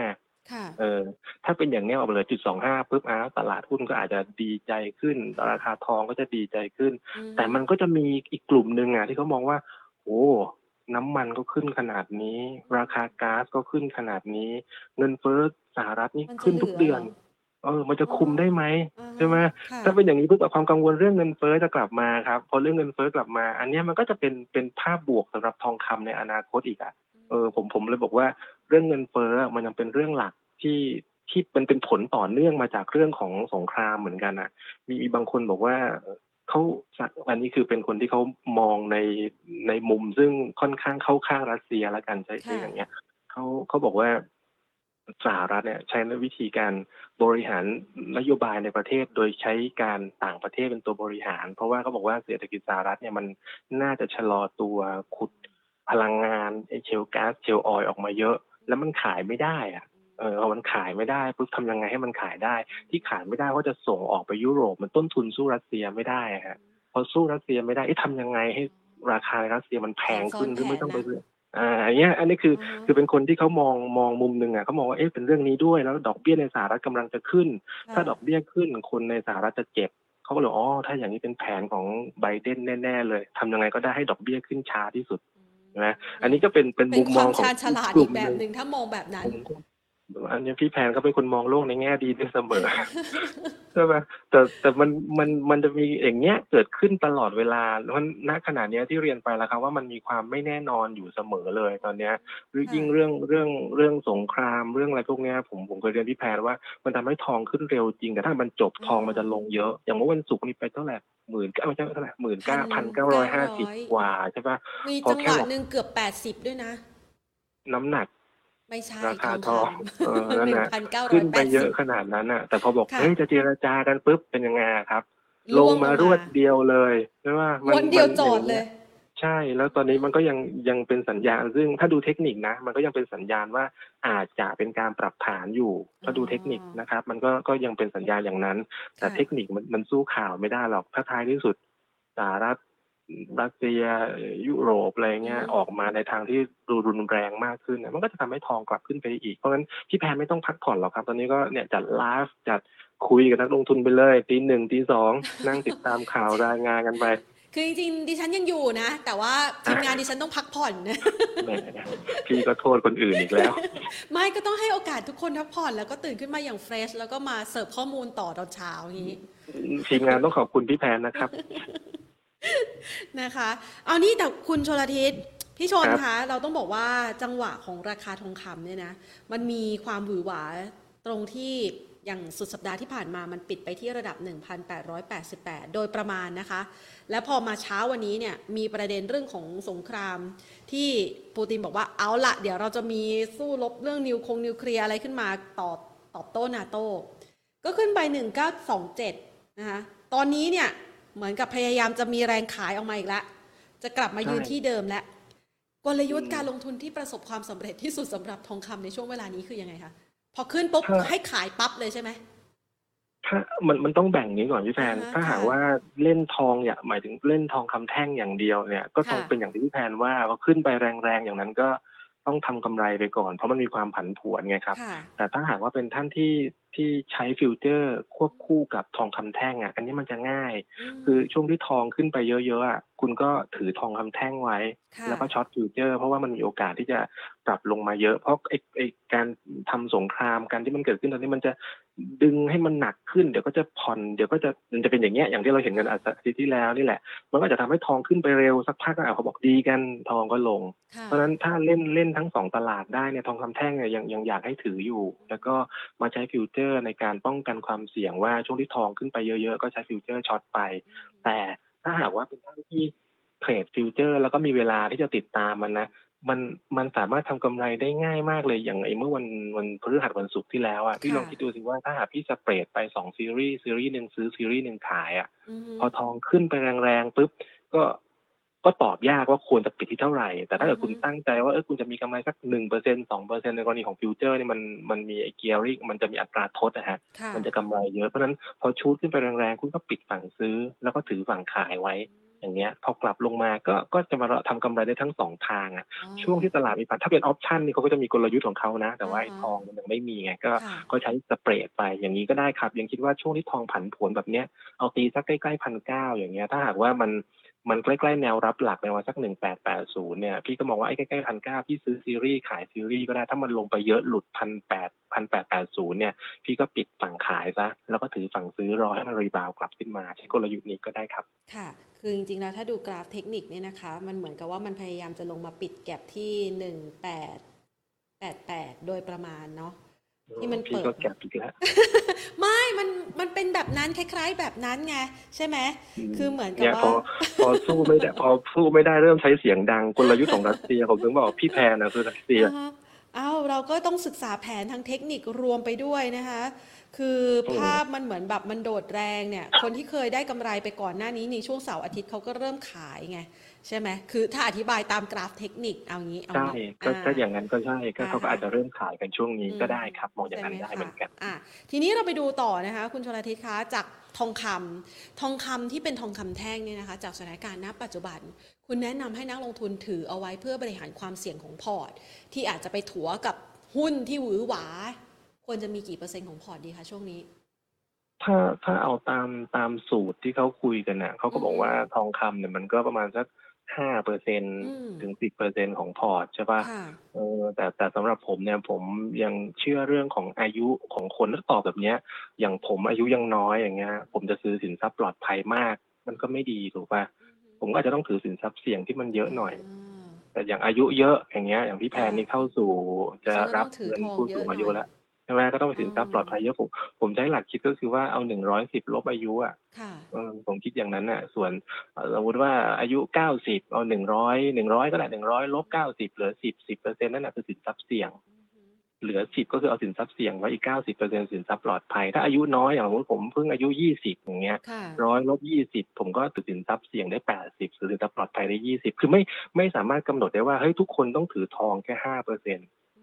ค่ะเออถ้าเป็นอย่างเนี้ยออกมาเลยจุดสองห้าปุ๊บอ้าวตลาดหุ้นก็อาจจะดีใจขึ้น ราคาทองก็จะดีใจขึ้นอืแต่มันก็จะมีอีกกลุ่มหนึ่งอะที่เขามองว่า โอ้น้ำมันก็ขึ้นขนาดนี้ ราคาก๊าซก็ขึ้นขนาดนี้ เงินเฟ้อสหรัฐนี่มันจะขึ้นทุกเดือนหลืหร เออมันจะคุมได้ไหมอ่าฮะใช่ไหมค่ะถ้าเป็นอย่างนี้ปุ๊บความกังวลเรื่องเงินเฟ้อจะกลับมาครับพอเรื่องเงินเฟ้อกลับมา อันเนี้ยมันก็จะเป็นเป็นภาพบวกสำหรับทองคำในอนาคตอีกอะเออผมผมเลยบอกว่าเรื่องเงินเฟ้อมันยังเป็นเรื่องหลักที่ที่มันเป็นผลต่อเนื่องมาจากเรื่องของสงครามเหมือนกันอะ มีมีบางคนบอกว่าเขาอันนี้คือเป็นคนที่เขามองในในมุมซึ่งค่อนข้างเข้าข้างรัสเซียแล้วกันใช่ใช่ค่ะอย่างเงี้ยเขาเขาบอกว่า สหรัฐเนี่ยใช้วิธีการบริหารนโยบายในประเทศ โดยใช้การต่างประเทศเป็นตัวบริหาร เพราะว่าเขาบอกว่าเศรษฐกิจสหรัฐเนี่ยมันน่าจะชะลอตัวขุดพลังงานไอเชลก๊าซเชลออยออกมาเยอะ แล้วมันขายไม่ได้อะเออพอมันขายไม่ได้ปุ๊บทำยังไงให้มันขายได้ ที่ขายไม่ได้ก็จะส่งออกไปยุโรปมันต้นทุนสู้รัสเซียไม่ได้ฮะพอสู้รัสเซียไม่ได้เอ๊ะทำยังไงให้ราคาในรัสเซียมันแพงขึ้นหรือไม่ต้องไปซื้อ อ่าอย่างเงี้ยอันนี้คืออคือเป็นคนที่เขามองมองมุมหนึ่งอะเขามองว่าเอ๊ะเป็นเรื่องนี้ด้วยแล้วดอกเบี้ยในสหรัฐกำลังจะขึ้นค่ะถ้าดอกเบี้ยขึ้นคนในสหรัฐจะเจ็บเขาก็เลยอ๋อถ้าอย่างนี้เป็นแผนของไบเดนแน่ๆเลยทำยังไงก็ได้ให้ดอกเบี้ยขึ้นช้าที่สุดใช่ไหมอันนี้ก็เป็นเป็นเป็มุนมคมวาองมของชาญฉลาดกอีลุ่กมแบหบนึ่งหนึ่งถ้ามองแบบนั้นผมก็ อันนี้พี่แพนเขาเป็นคนมองโลกในแง่ดีได้เสมอใช่ไหมแต่แต่มันมันมันจะมีอย่างเงี้ยเกิดขึ้นตลอดเวลาแล้วมันณขณะเนี้ยที่เรียนไปแล้วครับว่ามันมีความไม่แน่นอนอยู่เสมอเลยตอนเนี้ยหรือค่ะยิ่งเรื่องเรื่องเรื่องสงครามเรื่องอะไรพวกเนี้ยผมผมเคยเรียนพี่แพนว่า มันทำให้ทองขึ้นเร็วจริงแต่ถ้ามันจบทองมันจะลงเยอะ อย่างเมื่อวันศุกร์นี่ไปเท่าไหร่หมื่นเก้าไม่ใช่เท่าไหร่หมื่นเก้าพันเก้าร้อยห้าสิบกว่าใช่ปะมีพอจังแค่หวะบอกหนึ่งเกือบแปดสิบด้วยนะ น้ำหนัก ไม่ใช่ราคาทองเออหนั่นนึ่งน่ะพันเก้าร้อขึ้ยนแปไปดเยสิอะบขนาดนั้นอะ แต่พอบอกค่ะเฮ้ยจะเจรจากันปุ๊บเป็นยังไงอะครับลล่วงมารวดลงเดียวเลยใช่ไหมมัม้วนเดียวมัจอดเลย ใช่ แล้วตอนนี้มันก็ยังยังเป็นสัญญาณซึ่งถ้าดูเทคนิคนะ มันก็ยังเป็นสัญญาณว่าอาจจะเป็นการปรับฐานอยู่ ถ้าดูเทคนิคนะครับ มันก็ก็ยังเป็นสัญญาณอย่างนั้น แต่ค่ะเทคนิคมันมันสู้ข่าวไม่ได้หรอกถ้าท้ายที่สุดสหรัฐ รัสเซียยุโรปอะไรเงี้ยอืมออกมาในทางที่ดูรุนแรงมากขึ้นเนี่ยมันก็จะทำให้ทองกลับขึ้นไปอีก เพราะฉะนั้นพี่แพนไม่ต้องพักผ่อนหรอกครับ ตอนนี้ก็เนี่ยจัดไลฟ์จัดคุยกับนักลงทุนไปเลยตีหนึ่งตีสองนั่งติดตามข่าวรายงานกันไปคือจริงๆดิฉันยังอยู่นะ แต่ว่าทีมงานดิฉันต้องพักผ่อนนะแหมพี่ก็โทษคนอื่นอีกแล้ว ไม่ก็ต้องให้โอกาสทุกคนพักผ่อนแล้วก็ตื่นขึ้นมาอย่างเฟรช แล้วก็มาเสิร์ฟข้อมูลต่อตอนเช้าอย่างนี้ทีมงานต้องขอบคุณพี่แพนนะครับ นะคะ เอานี่แต่คุณชลทิศพี่ชนครับ คะเราต้องบอกว่าจังหวะของราคาทองคำเนี่ยนะมันมีความหวือหวาตรงที่อย่างสุดสัปดาห์ที่ผ่านมามันปิดไปที่ระดับ 1,888 โดยประมาณนะคะ และพอมาเช้าวันนี้เนี่ยมีประเด็นเรื่องของสงคราม ที่ปูตินบอกว่าเอาละเดี๋ยวเราจะมีสู้รบเรื่องนิวคงนิวเคลียร์อะไรขึ้นมาตอบตอบโต้นาโต้ ก็ขึ้นไป 1927 นะคะ ตอนนี้เนี่ย เหมือนกับพยายามจะมีแรงขายออกมาอีกแล้วจะกลับมาใช่ยืนที่เดิมแล้วกลยุทธ์การลงทุนที่ประสบความสำเร็จที่สุดสำหรับทองคำในช่วงเวลานี้คือยังไงคะพอขึ้นปุ๊บให้ขายปั๊บเลยใช่ไหมถ้ามันมันต้องแบ่งอย่างนี้ก่อนพี่แพนอ่าฮะถ้าหากค่ะว่าเล่นทองอย่างหมายถึงเล่นทองคำแท่งอย่างเดียวเนี่ยก็ต้องค่ะเป็นอย่างที่พี่แพนว่าพอขึ้นไปแรงๆอย่างนั้นก็ต้องทำกำไรไปก่อน เพราะมันมีความผันผวนไงครับค่ะแต่ถ้าหากว่าเป็นท่านที่ ที่ใช้ future ควบคู่กับทองคำแท่งอะ อันนี้มันจะง่าย คือช่วงที่ทองขึ้นไปเยอะๆอะคุณก็ถือทองคำแท่งไว้ค่ะแล้วก็ short future เพราะว่ามันมีโอกาสที่จะปรับลงมาเยอะ เพราะไอ้ไอ้การทำสงครามการที่มันเกิดขึ้นตอนนี้มันจะดึงให้มันหนักขึ้นเดี๋ยวก็จะผ่อนเดี๋ยวก็จะมันจะเป็นอย่างเงี้ยอย่างที่เราเห็นกันอาทิตย์ที่แล้วนี่แหละ มันก็จะทำให้ทองขึ้นไปเร็วสักพักก็อะเขาบอกดีกันทองก็ลงค่ะเพราะฉะนั้นถ้าเล่นเล่นทั้งสองตลาดได้เนี่ยทองคำแท่งเนี่ยยังยังอยากให้ถืออยู่ แล้วก็มาใช้ future ในการป้องกันความเสี่ยงว่าช่วงที่ทองขึ้นไปเยอะๆ ก็ใช้ future short ไป แต่ถ้าหากว่าเป็นท่านที่ trade future แล้วก็มีเวลาที่จะติดตามมันนะมันมันสามารถทำกำไรได้ง่ายมากเลยอย่างไอ้เมื่อวันวันพฤหัสวันศุกร์ที่แล้วอะพี่ค่ะลองคิดดูสิว่าถ้าหากพี่ spread ไปสอง series series หนึ่งซื้อซีรีส์หนึ่งขายอะอือฮึพอทองขึ้นไปแรงๆปุ๊บก็ ก็ตอบยากว่าควรจะปิดที่เท่าไหร่ แต่ถ้าเกิดอือฮึคุณตั้งใจว่าเออคุณจะมีกำไรสักหนึ่งเปอร์เซ็นสองเปอร์เซ็นในกรณีของ future นี่มันมันมีไอ้ gearing มันจะมีอัตราทดนะฮะค่ะมันจะกำไรเยอะ เพราะฉะนั้นพอ shoot ขึ้นไปแรงๆ คุณก็ปิดฝั่งซื้อ แล้วก็ถือฝั่งขายไว้ อย่างเงี้ย พอกลับลงมาก็ก็จะมาทำกำไรได้ทั้งสองทางอะอ๋อช่วงที่ตลาดมีปันถ้าเป็น option นี่เขาก็จะมีกลยุทธ์ของเขานะ แต่ว่าไอ้อ่าฮะทองมันยังไม่มีไงก็ค่ะก็ใช้ spread ไปอย่างนี้ก็ได้ครับ ยังคิดว่าช่วงที่ทองผันผวนแบบเนี้ยเอาตีสักใกล้ๆพันเก้าอย่างเงี้ยถ้าหากว่ามัน มันใกล้ๆแนวรับหลักในวันสักหนึ่งแปดแปดศูนย์เนี่ย พี่ก็มองว่าไอ้ใกล้ๆพันเก้าพี่ซื้อซีรีส์ขายซีรีส์ก็ได้ถ้ามันลงไปเยอะหลุดพันแปดพันแปดแปดศูนย์เนี่ย พี่ก็ปิดฝั่งขายซะ แล้วก็ถือฝั่งซื้อรอให้มันรีบาวกลับขึ้นมาใช้กลยุทธ์นี้ก็ได้ครับ ค่ะ คือจริงๆแล้วถ้าดูกราฟเทคนิคเนี่ยนะคะ มันเหมือนกับว่ามันพยายามจะลงมาปิดแก็บที่ 1888 โดยประมาณเนาะ ที่มันพี่เปิดก็แก็บอีกแล้วไม่ มัน มันเป็นแบบนั้นคล้าย ๆ แบบนั้นไงใช่ไหม คือเหมือนกับเนี่ยว่าพอพอสู้ไม่ได้ พอสู้ไม่ได้เริ่มใช้เสียงดังกลยุทธ์ของรัสเซียผมถึงบอกพี่แพนนะคือรัสเซียอ่าฮะอ้าวเราก็ต้องศึกษาแผนทางเทคนิครวมไปด้วยนะคะ คือภาพมันเหมือนแบบมันโดดแรงเนี่ย คนที่เคยได้กำไรไปก่อนหน้านี้ในช่วงเสาร์อาทิตย์เขาก็เริ่มขายไง ใช่ไหมคือถ้าอธิบายตามกราฟเทคนิคเอางี้เอาใช่งี้ก็ถ้าอย่างนั้นก็ใช่ก็เขาก็อ่าอาจจะเริ่มขายกันช่วงนี้อืมก็ได้ครับมองอย่างนั้นใช่ได้คะเหมือนกันอะทีนี้เราไปดูต่อนะคะ คุณชลทิศคะจากทองคำทองคำที่เป็นทองคำแท่งเนี่ยนะคะ จากสถานการณ์ณปัจจุบัน คุณแนะนำให้นักลงทุนถือเอาไว้เพื่อบริหารความเสี่ยงของพอร์ต ที่อาจจะไปถัวกับหุ้นที่หวือหวา ควรจะมีกี่เปอร์เซ็นต์ของพอร์ตดีคะช่วงนี้ถ้าถ้าเอาตามตามสูตรที่เขาคุยกันน่ะเขาก็บอกว่าทองคำเนี่ยมันก็ประมาณสัก ห้าเปอร์เซ็นอืมถึงสิบเปอร์เซ็นของพอร์ตใช่ปะค่ะเออแต่แต่สำหรับผมเนี่ยผมยังเชื่อเรื่องของอายุของคนถ้าตอบแบบเนี้ย อย่างผมอายุยังน้อยอย่างเงี้ย ผมจะซื้อสินทรัพย์ปลอดภัยมาก มันก็ไม่ดีถูกปะผมก็อาจจะต้องถือสินทรัพย์เสี่ยงที่มันเยอะหน่อยาแต่อย่างอายุเยอะอย่างเงี้ย อย่างพี่แพนค่ะนี่เข้าสู่จะรับก็ต้องถือเงินทองผู้เยสูอะงอายุหน่อยแล้วใช่ไหมก็ต้องเป็นสินทรัพย์ปลอดภัยเยอะผมผมใช้หลักคิดก็คือว่าเอาหนึ่งร้อยสิบลบอายุอะค่ะเออผมคิดอย่างนั้นน่ะ ส่วนเอ่อสมมติว่าอายุเก้าสิบเอาหนึ่งร้อยหนึ่งร้อยก็ได้หนึ่งร้อยลบเก้าสิบเหลือสิบสิบเปอร์เซ็นต์นั่นแหะคือสินทรัพย์เสี่ยง เหลือสิบก็คือเอาสินทรัพย์เสี่ยงไว้อีกเก้าสิบเปอร์เซ็นสินทรัพย์ปลอดภัย ถ้าอายุน้อยอย่างสมมติผมเพิ่งอายุยี่สิบอย่างเงี้ยค่ะร้อยลบยี่สิบผมก็ถือสินทรัพย์เสี่ยงได้แปดสิบถือสินทรัพย์ปลอดภัยได้ยี่สิบคือไม่ไม่สามารถกำหนดได้ว่าเฮ้ยทุกคนต้องถือทองแค่ห้าเปอร์เซ็น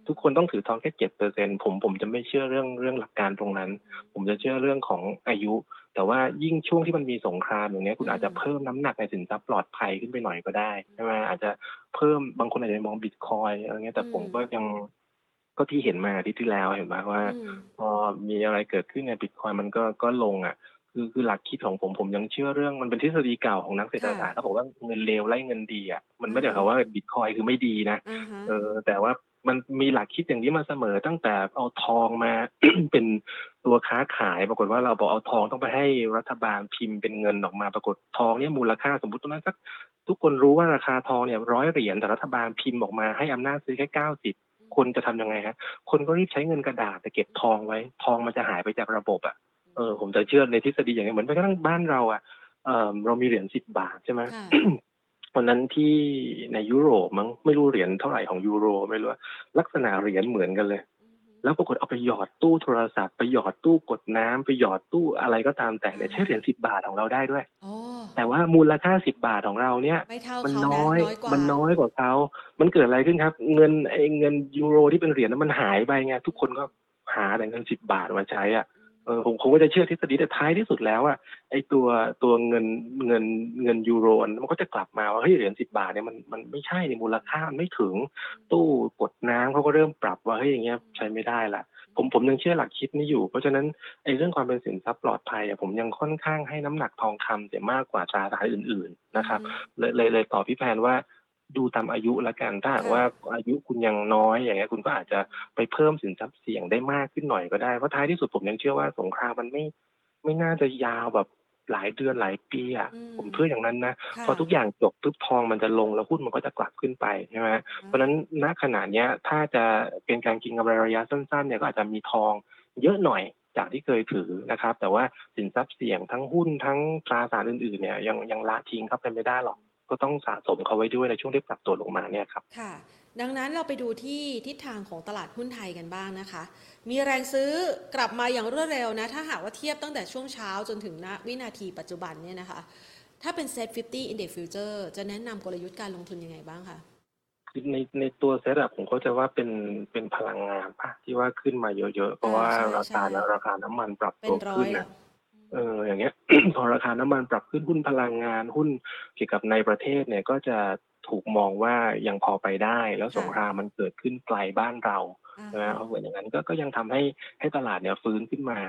ทุกคนต้องถือทองแค่เจ็ดเปอร์เซ็นผมผมจะไม่เชื่อเรื่องเรื่องหลักการตรงนั้น ผมจะเชื่อเรื่องของอายุ แต่ว่ายิ่งช่วงที่มันมีสงครามอย่างเงี้ยคุณอืมอาจจะเพิ่มน้ำหนักในสินทรัพย์ปลอดภัยขึ้นไปหน่อยก็ได้ใช่ไหมอาจจะเพิ่มบางคนอาจจะมองบิตคอยอะไรเงี้ยแต่ผมก็ยังก็ที่เห็นมาอาที่ที่แล้วเห็นไหมว่าอืมพอมีอะไรเกิดขึ้นในบิตคอยมันก็ก็ลงอะคือคือหลักคิดของผมผมยังเชื่อเรื่องมันเป็นทฤษฎีเก่าของนักเศรษฐศาสตร์เขาบอกว่าเงินเลวไล่เงินดีอะมันไม่ได้หมายความว่าบิตคอยคือไม่ดีนะอ่าฮะเออแต่ว่า มันมีหลักคิดอย่างนี้มาเสมอตั้งแต่เอาทองมา เป็นตัวค้าขายปรากฏว่าเราบอกเอาทองต้องไปให้รัฐบาลพิมพ์เป็นเงินออกมาปรากฏทองเนี่ยมูลค่าสมมติตรงนั้นสักทุกคนรู้ว่าราคาทองเนี่ยร้อยเหรียญแต่รัฐบาลพิมพ์ออกมาให้อำนาจซื้อแค่เก้าสิบคนจะทำยังไงฮะคนก็รีบใช้เงินกระดาษแต่เก็บทองไว้ ทองมันจะหายไปจากระบบอะเออผมจะเชื่อในทฤษฎีอย่างนี้เหมือนแม้กระทั่งบ้านเราอะเออเรามีเหรียญสิบบาทใช่ไหม วันนั้นที่ในยุโรปมั้งไม่รู้เหรียญเท่าไหร่ของยูโรไม่รู้ว่าลักษณะเหรียญเหมือนกันเลย แล้วปรากฏเอาไปหยอดตู้โทรศัพท์ไปหยอดตู้กดน้ำไปหยอดตู้อะไรก็ตามแต่เนี่ยใช้เหรียญสิบบาทของเราได้ด้วยอ๋อแต่ว่ามูลค่าสิบบาทของเราเนี่ยไม่เท่ามันเขานะน้อยน้อยกว่ามันน้อยกว่าเขามันเกิดอะไรขึ้นครับ เงินไอ้เงินยูโรที่เป็นเหรียญนั้นมันหายไปไงทุกคนก็หาแต่เงินสิบบาทมาใช้อะ เออผมผมก็จะเชื่อทฤษฎีแต่ท้ายที่สุดแล้วอะไอตัวตัวเงินเงินเงินยูโรนั้นมันก็จะกลับมาว่าเฮ้ยเหรียญสิบาทเนี่ยมันมันไม่ใช่ในมูลค่ามันไม่ถึงตู้กดน้ำเขาก็เริ่มปรับว่าเฮ้ยอย่างเงี้ยใช้ไม่ได้ละผมผมยังเชื่อหลักคิดนี้อยู่ เพราะฉะนั้นไอ้เรื่องความเป็นสินทรัพย์ปลอดภัยอะผมยังค่อนข้างให้น้ำหนักทองคำเสียมากกว่าตราสารอื่น ๆ นะครับเลยเลยเลยตอบพี่แพนว่า ดูตามอายุละกันถ้าหากค่ะว่าอายุคุณยังน้อยอย่างเงี้ยคุณก็อาจจะไปเพิ่มสินทรัพย์เสี่ยงได้มากขึ้นหน่อยก็ได้เพราะท้ายที่สุดผมยังเชื่อว่าสงครามมันไม่ไม่น่าจะยาวแบบหลายเดือนหลายปีอะอืมผมเชื่ออย่างนั้นนะค่ะพอทุกอย่างจบปุ๊บทองมันจะลงแล้วหุ้นมันก็จะกลับขึ้นไปใช่ไหมเพราะฉะนั้นณขณะเนี้ยถ้าจะเป็นการกินกำไรระยะสั้นๆเนี่ยก็อาจจะมีทองเยอะหน่อยจากที่เคยถือนะครับ แต่ว่าสินทรัพย์เสี่ยงทั้งหุ้นทั้งตราสารอื่นๆเนี่ยยังยังละทิ้งครับเป็นไม่ได้หรอก ก็ต้องสะสมเขาไว้ด้วยในช่วงที่ปรับตัวลงมาเนี่ยครับค่ะ ดังนั้นเราไปดูที่ทิศทางของตลาดหุ้นไทยกันบ้างนะคะ มีแรงซื้อกลับมาอย่างรวดเร็วนะ ถ้าหากว่าเทียบตั้งแต่ช่วงเช้าจนถึงณวินาทีปัจจุบันเนี่ยนะคะ ถ้าเป็น Set 50 Index Future จะแนะนำกลยุทธ์การลงทุนยังไงบ้างคะในในตัวเซ็ตอะผมก็จะว่าเป็นเป็นพลังงานปะที่ว่าขึ้นมาเยอะๆ เพราะว่าใช่ราคาใช่ราคาน้ำมันปรับเป็ตันวร้อขึ้ยนเหรนะอ เอออย่างเงี้ยพอราคาน้ำมันปรับขึ้นหุ้นพลังงานหุ้นเกี่ยวกับในประเทศเนี่ยก็จะ ถูกมองว่ายังพอไปได้ แล้วสงครามมันเกิดขึ้นไกลบ้านเราอ่าใช่ไหมเพราะเหมือนอย่างนั้นก็ก็ยังทำให้ให้ตลาดเนี่ยฟื้นขึ้นมา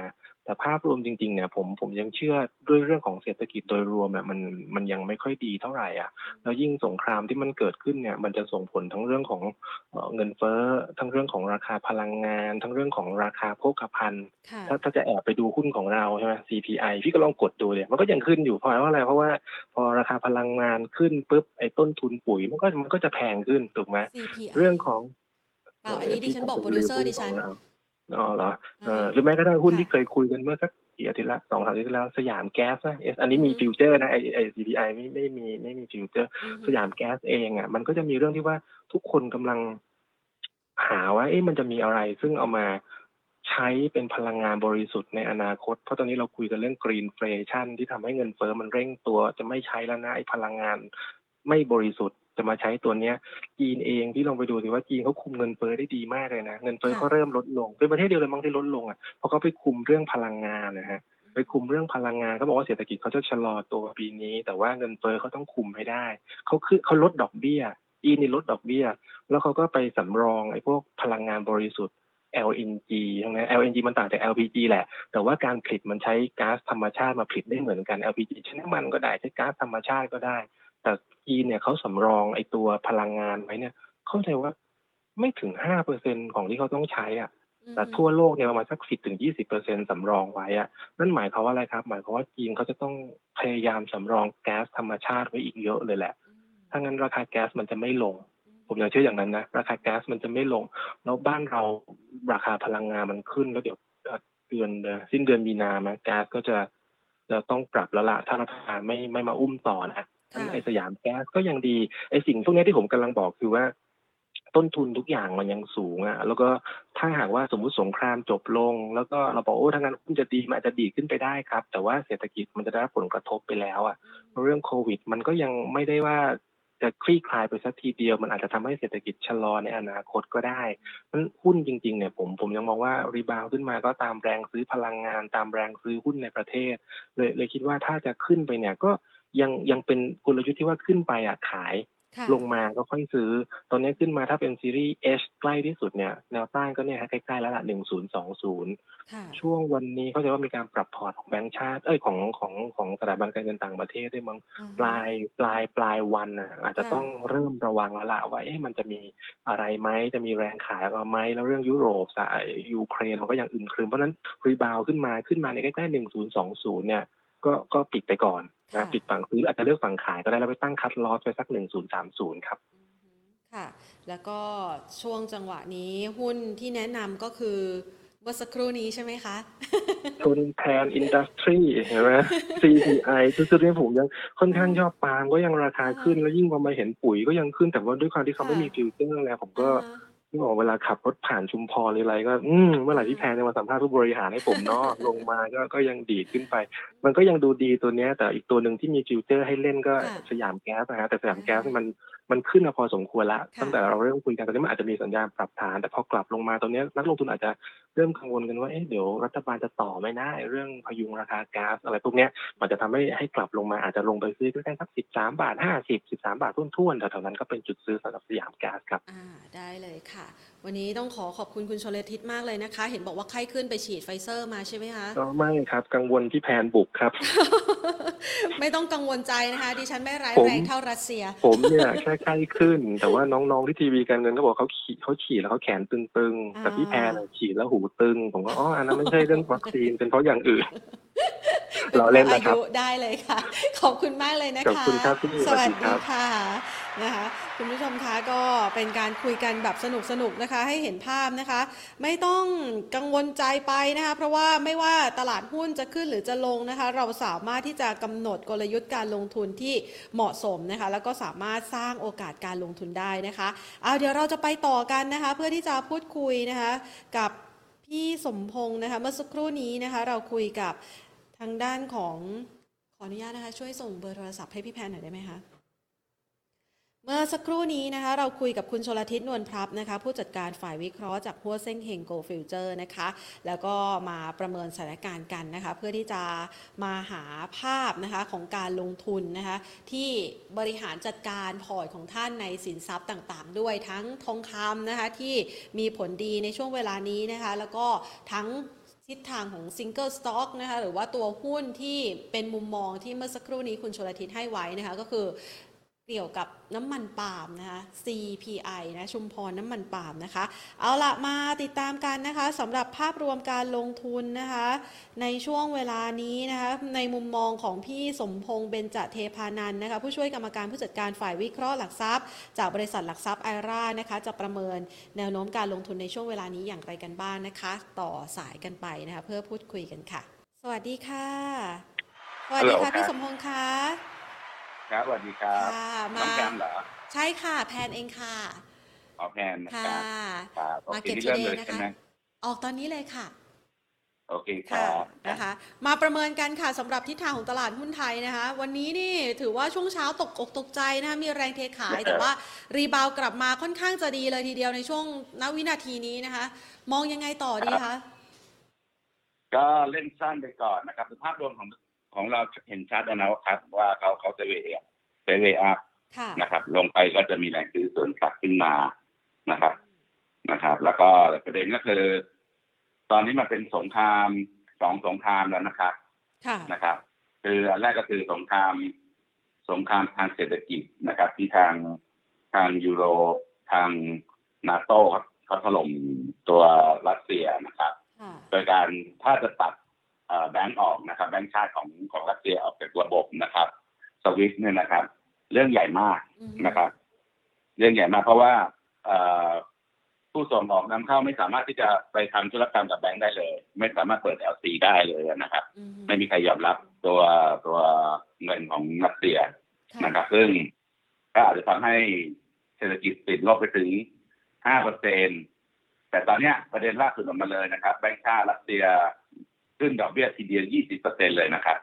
แต่ภาพรวมจริงๆเนี่ยผมผมยังเชื่อด้วยเรื่องของเศรษฐกิจโดยรวมอะมันมันยังไม่ค่อยดีเท่าไหร่อะแล้วยิ่งสงครามที่มันเกิดขึ้นเนี่ยมันจะส่งผลทั้งเรื่องของเอ่อเงินเฟ้อ ทั้งเรื่องของราคาพลังงาน ทั้งเรื่องของราคาโภคภัณฑ์ค่ะถ้าถ้าจะแอบไปดูหุ้นของเราใช่ไหม CPI พี่ก็ลองกดดูเลยมันก็ยังขึ้นอยู่เพราะว่าอะไรเพราะว่าพอราคาพลังงานขึ้นปุ๊บไอ้ต้นทุนปุ๋ยมันก็มันก็จะแพงขึ้นถูกไหม CPI เรื่องของเปล่าอันนี้ดิฉันบอกโปรดิวเซอร์ดิฉันอ๋อเหรอเอออ่าหรือแม้ก็ได้หุ้นค่ะที่เคยคุยกันเมื่อสักกี่อาทิตย์ละสองสามอาทิตย์ที่แล้วสยามแก๊สนะ S อันนี้มีอือฮึ future นะไอไอ CPI ไม่ไม่มีไม่มี future อือฮึสยามแก๊สเองอะมันก็จะมีเรื่องที่ว่าทุกคนกำลังหาว่าเอ๊ะมันจะมีอะไร ซึ่งเอามาใช้เป็นพลังงานบริสุทธิ์ในอนาคต เพราะตอนนี้เราคุยกันเรื่อง greenflation ที่ทำให้เงินเฟ้อมันเร่งตัวจะไม่ใช้แล้วนะไอ้พลังงาน ไม่บริสุทธิ์จะมาใช้ตัวเนี้ย จีนเองที่ลองไปดูสิว่าจีนเขาคุมเงินเฟ้อได้ดีมากเลยนะ เงินเฟ้อค่ะเขาเริ่มลดลง เป็นประเทศเดียวเลยมั้งที่ลดลงอะเพราะเขาไปคุมเรื่องพลังงานนะฮะไปคุมเรื่องพลังงานเขาบอกว่าเศรษฐกิจเขาจะชะลอตัวปีนี้ แต่ว่าเงินเฟ้อเขาต้องคุมให้ได้เขาคือเขาลดดอกเบี้ยจีนนี่ลดดอกเบี้ย แล้วเขาก็ไปสำรองไอ้พวกพลังงานบริสุทธิ์ LNG ทั้งนั้น LNG มันต่างจาก LPG แหละ แต่ว่าการผลิตมันใช้ก๊าซธรรมชาติมาผลิตได้เหมือนกัน LPG ใช้น้ำมันก็ได้ใช้ก๊าซธรรมชาติก็ได้ แต่จีนเนี่ยเขาสำรองไอ้ตัวพลังงานไว้เนี่ย เข้าใจว่าไม่ถึงห้าเปอร์เซ็นของที่เขาต้องใช้อะ แต่ทั่วโลกเนี่ยประมาณสักสิบถึงยี่สิบเปอร์เซ็นสำรองไว้อะนั่นหมายความว่าอะไรครับ หมายความว่าจีนเขาจะต้องพยายามสำรองแก๊สธรรมชาติไว้อีกเยอะเลยแหละ ถ้างั้นราคาแก๊สมันจะไม่ลง ผมยังเชื่ออย่างนั้นนะ ราคาแก๊สมันจะไม่ลง แล้วบ้านเราราคาพลังงานมันขึ้นแล้วเดี๋ยวเอ่อเดือนเอ่อสิ้นเดือนมีนามาแก๊สก็จะจะต้องปรับแล้วละถ้ารัฐบาลไม่ไม่มาอุ้มต่อนะ ค่ะไอสยามแก๊สก็ยังดีไอสิ่งพวกนี้ที่ผมกำลังบอกคือว่า ต้นทุนทุกอย่างมันยังสูงอะแล้วก็ถ้าหากว่าสมมุติสงครามจบลง แล้วก็เราบอกโอ้ถ้างั้นหุ้นจะดีมันอาจจะดีขึ้นไปได้ครับ แต่ว่าเศรษฐกิจมันจะได้รับผลกระทบไปแล้วอะเรื่องโควิด มันก็ยังไม่ได้ว่าจะคลี่คลายไปสักทีเดียวมันอาจจะทำให้เศรษฐกิจชะลอในอนาคตก็ได้มันหุ้นจริงๆเนี่ยผมผมยังมองว่ารีบาวขึ้นมาก็ตามแรงซื้อพลังงาน ตามแรงซื้อหุ้นในประเทศ เลยเลยคิดว่าถ้าจะขึ้นไปเนี่ยก็ ยังยังเป็นกลยุทธ์ที่ว่าขึ้นไปอะขายค่ะลงมาก็ค่อยซื้อ ตอนนี้ขึ้นมาถ้าเป็นซีรีส์ H ใกล้ที่สุดเนี่ยแนวต้านก็เนี่ยฮะใกล้ๆแล้วล่ะหนึ่งศูนย์สองศูนย์ค่ะช่วงวันนี้เขาใจะว่ามีการปรับพอร์ตของแบงก์ชาติเอ้ยของของของสถาบันการเงินต่างประเทศด้วยมั้งอ่าฮะปลายปลายปลายวันน่ะอาจจะค่ะต้องเริ่มระวังแล้วล่ะว่าเอ๊ะมันจะมีอะไรไหมจะมีแรงขายออกมาไหมแล้วเรื่องยุโรปสายยูเครนมันก็ยังอึมครึมเพราะฉะนั้น rebound ขึ้นมาขึ้นมาในใกล้ๆหนึ่งศูนย์สองศูนย์เนี่ย ก็ก็ปิดไปก่อนนะค่ะปิดฝั่งซื้ออาจจะเลือกฝั่งขายก็ได้แล้วไปตั้ง cut loss ไปสักหนึ่งศูนย์สามศูนย์ครับอือฮึค่ะ แล้วก็ช่วงจังหวะนี้หุ้นที่แนะนำก็คือเมื่อสักครู่นี้ใช่ไหมคะทุนแทน industry เห็นไหม CPI คือคือเนี่ยผมยังค่อนข้างชอบปาล์มก็ยังราคาขึ้นแล้วยิ่งพอมาเห็นปุ๋ยก็ยังขึ้นแต่ว่าด้วยความที่เขาไม่มี future แล้วผมก็อ่าฮะ ที่บอกเวลาขับรถผ่านชุมพรหรืออะไรก็อืมเมื่อไหร่ที่แพนจะมาสัมภาษณ์ผู้บริหารให้ผมเนาะ ลงมาก็ก็ยังดีดขึ้นไป มันก็ยังดูดีตัวเนี้ย แต่อีกตัวหนึ่งที่มี future ให้เล่นก็ค่ะสยามแก๊สนะฮะแต่สยามแก๊สมัน มันขึ้นมาพอสมควรละค่ะตั้งแต่เราเริ่มคุยกันตอนนี้มันอาจจะมีสัญญาณปรับฐาน แต่พอกลับลงมาตอนนี้ยนักลงทุนอาจจะเริ่มกังวลกันว่าเอ๊ะเดี๋ยวรัฐบาลจะต่อไหมนะไอ้เรื่องพยุงราคาก๊าซอะไรพวกเนี้ยมันจะทำให้ให้กลับลงมาอาจจะลงไปซื้อใกล้ๆสักสิบสามบาทห้าสิบสิบสามบาทต้นๆแถวๆนั้นก็เป็นจุดซื้อสำหรับสยามแก๊สครับอ่าได้เลยค่ะ วันนี้ต้องขอขอบคุณคุณชลทิศมากเลยนะคะ เห็นบอกว่าไข้ขึ้นไปฉีดไฟเซอร์มาใช่ไหมคะก็ไม่ครับกังวลที่แพนบุกครับ ไม่ต้องกังวลใจนะคะดิฉันไม่ร้ายผมแรงเท่ารัสเซีย ผมเนี่ยแค่ไข้ขึ้น แต่ว่าน้องๆที่ทีวีการเงินก็บอกเขาฉีดเขาฉีดแล้วเขาแขนตึงๆแต่พี่แพนอะฉีดแล้วหูตึง ผมก็อ๋ออันนั้นไม่ใช่เรื่องวัคซีนเป็นเพราะอย่างอื่น เราเล่นนะครับอายุได้เลยค่ะ ขอบคุณมากเลยนะคะขอบคุณครับพี่สวัสสวัสดีดีครับค่ะนะคะคุณผู้ชมคะก็เป็นการคุยกันแบบสนุกสนุกๆนะคะ ให้เห็นภาพนะคะ ไม่ต้องกังวลใจไปนะคะเพราะว่าไม่ว่าตลาดหุ้นจะขึ้นหรือจะลงนะคะ เราสามารถที่จะกำหนดกลยุทธ์การลงทุนที่เหมาะสมนะคะ แล้วก็สามารถสร้างโอกาสการลงทุนได้นะคะเอาเดี๋ยวเราจะไปต่อกันนะคะ เพื่อที่จะพูดคุยนะคะกับพี่สมพงษ์นะคะเมื่อสักครู่นี้นะคะ เราคุยกับ ทางด้านของขออนุญาตนะคะ ช่วยส่งเบอร์โทรศัพท์ให้พี่แพนหน่อยได้ไหมคะเมื่อสักครู่นี้นะคะเราคุยกับคุณชลทิศนวลพรับนะคะ ผู้จัดการฝ่ายวิเคราะห์จากฮั่วเซ่งเฮง Gold Futures นะคะ แล้วก็มาประเมินสถานการณ์กันนะคะ เพื่อที่จะมาหาภาพนะคะของการลงทุนนะคะ ที่บริหารจัดการพอร์ตของท่านในสินทรัพย์ต่างๆ ด้วยทั้งทองคำนะคะที่มีผลดีในช่วงเวลานี้นะคะ แล้วก็ทั้ง ทิศทางของ single stock นะคะหรือว่าตัวหุ้นที่เป็นมุมมองที่เมื่อสักครู่นี้คุณชลทิศให้ไว้นะคะก็คือ เกี่ยวกับน้ำมันปาล์มนะคะ CPI นะชุมพรน้ำมันปาล์มนะคะ เอาละมาติดตามกันนะคะสำหรับภาพรวมการลงทุนนะคะ ในช่วงเวลานี้นะคะในมุมมองของพี่สมพงษ์เบญจเทพานันท์นะคะผู้ช่วยกรรมการผู้จัดการฝ่ายวิเคราะห์หลักทรัพย์ จากบริษัทหลักทรัพย์ไอรานะคะจะประเมินแนวโน้มการลงทุนในช่วงเวลานี้อย่างไรกันบ้างนะคะ ต่อสายกันไปนะคะเพื่อพูดคุยกันค่ะ สวัสดีค่ะสวัสดีค่ะฮัลโหลครับพี่สมพงษ์คะ ครับสวัสดีครับค่ะน้มาองแกมเหรอใช่ค่ะ แพนเองค่ะอ๋อแพนนะค่ะครับครับโอมาเคเก็บนี่จุดเริ่มเดเลยนะใช่คะ ไหมออกตอนนี้เลยค่ะ โอเคคค่ะรับนะคะ มาประเมินกันค่ะสำหรับทิศทางของตลาดหุ้นไทยนะคะ วันนี้นี่ถือว่าช่วงเช้าตกอกตกใจนะคะมีแรงเทขาย แต่ว่ารีบาวกลับมาค่อนข้างจะดีเลยทีเดียวในช่วงณวินาทีนี้นะคะ มองยังไงต่อดีคะ ก็เล่นสั้นไปก่อนนะครับภาพรวมของ ของเราเห็นชัดแล้วนะครับ ว่าเขาเขา sideway sideway up ค่ะนะครับ ลงไปก็จะมีแรงซื้อสวนกลับขึ้นมานะครับนะครับ แล้วก็ประเด็นก็คือ ตอนนี้มันเป็นสงครามสองสงครามแล้วนะครับค่ะนะครับ คืออันแรกก็คือสงครามสงครามทางเศรษฐกิจนะครับ ที่ทางทางยูโรทางนาโต้ครับเขาถล่มตัวรัสเซียนะครับค่ะโดยการถ้าจะตัดเอ่อ แบงก์ออกนะครับ แบงก์ชาติของของรัสเซียออกจากระบบนะครับ สวิฟเนี่ยนะครับ เรื่องใหญ่มากอืมนะครับ เรื่องใหญ่มากเพราะว่าเอ่อผู้ส่งออกนำเข้าไม่สามารถที่จะไปทำธุรกรรมกับแบงก์ได้เลย ไม่สามารถเปิด LC ได้เลยนะครับอืมไม่มีใครยอมรับตัวตัวเงินของรัสเซียค่ะนะครับ ซึ่งก็อาจจะทำให้เศรษฐกิจติดลบไปถึง5เปอร์เซ็นแต่ตอนเนี้ยประเด็นล่าสุดออกมาเลยนะครับ แบงก์ชาติรัสเซีย ขึ้นดอกเบี้ยทีเดียว 20เปอร์เซ็นเลยนะครับ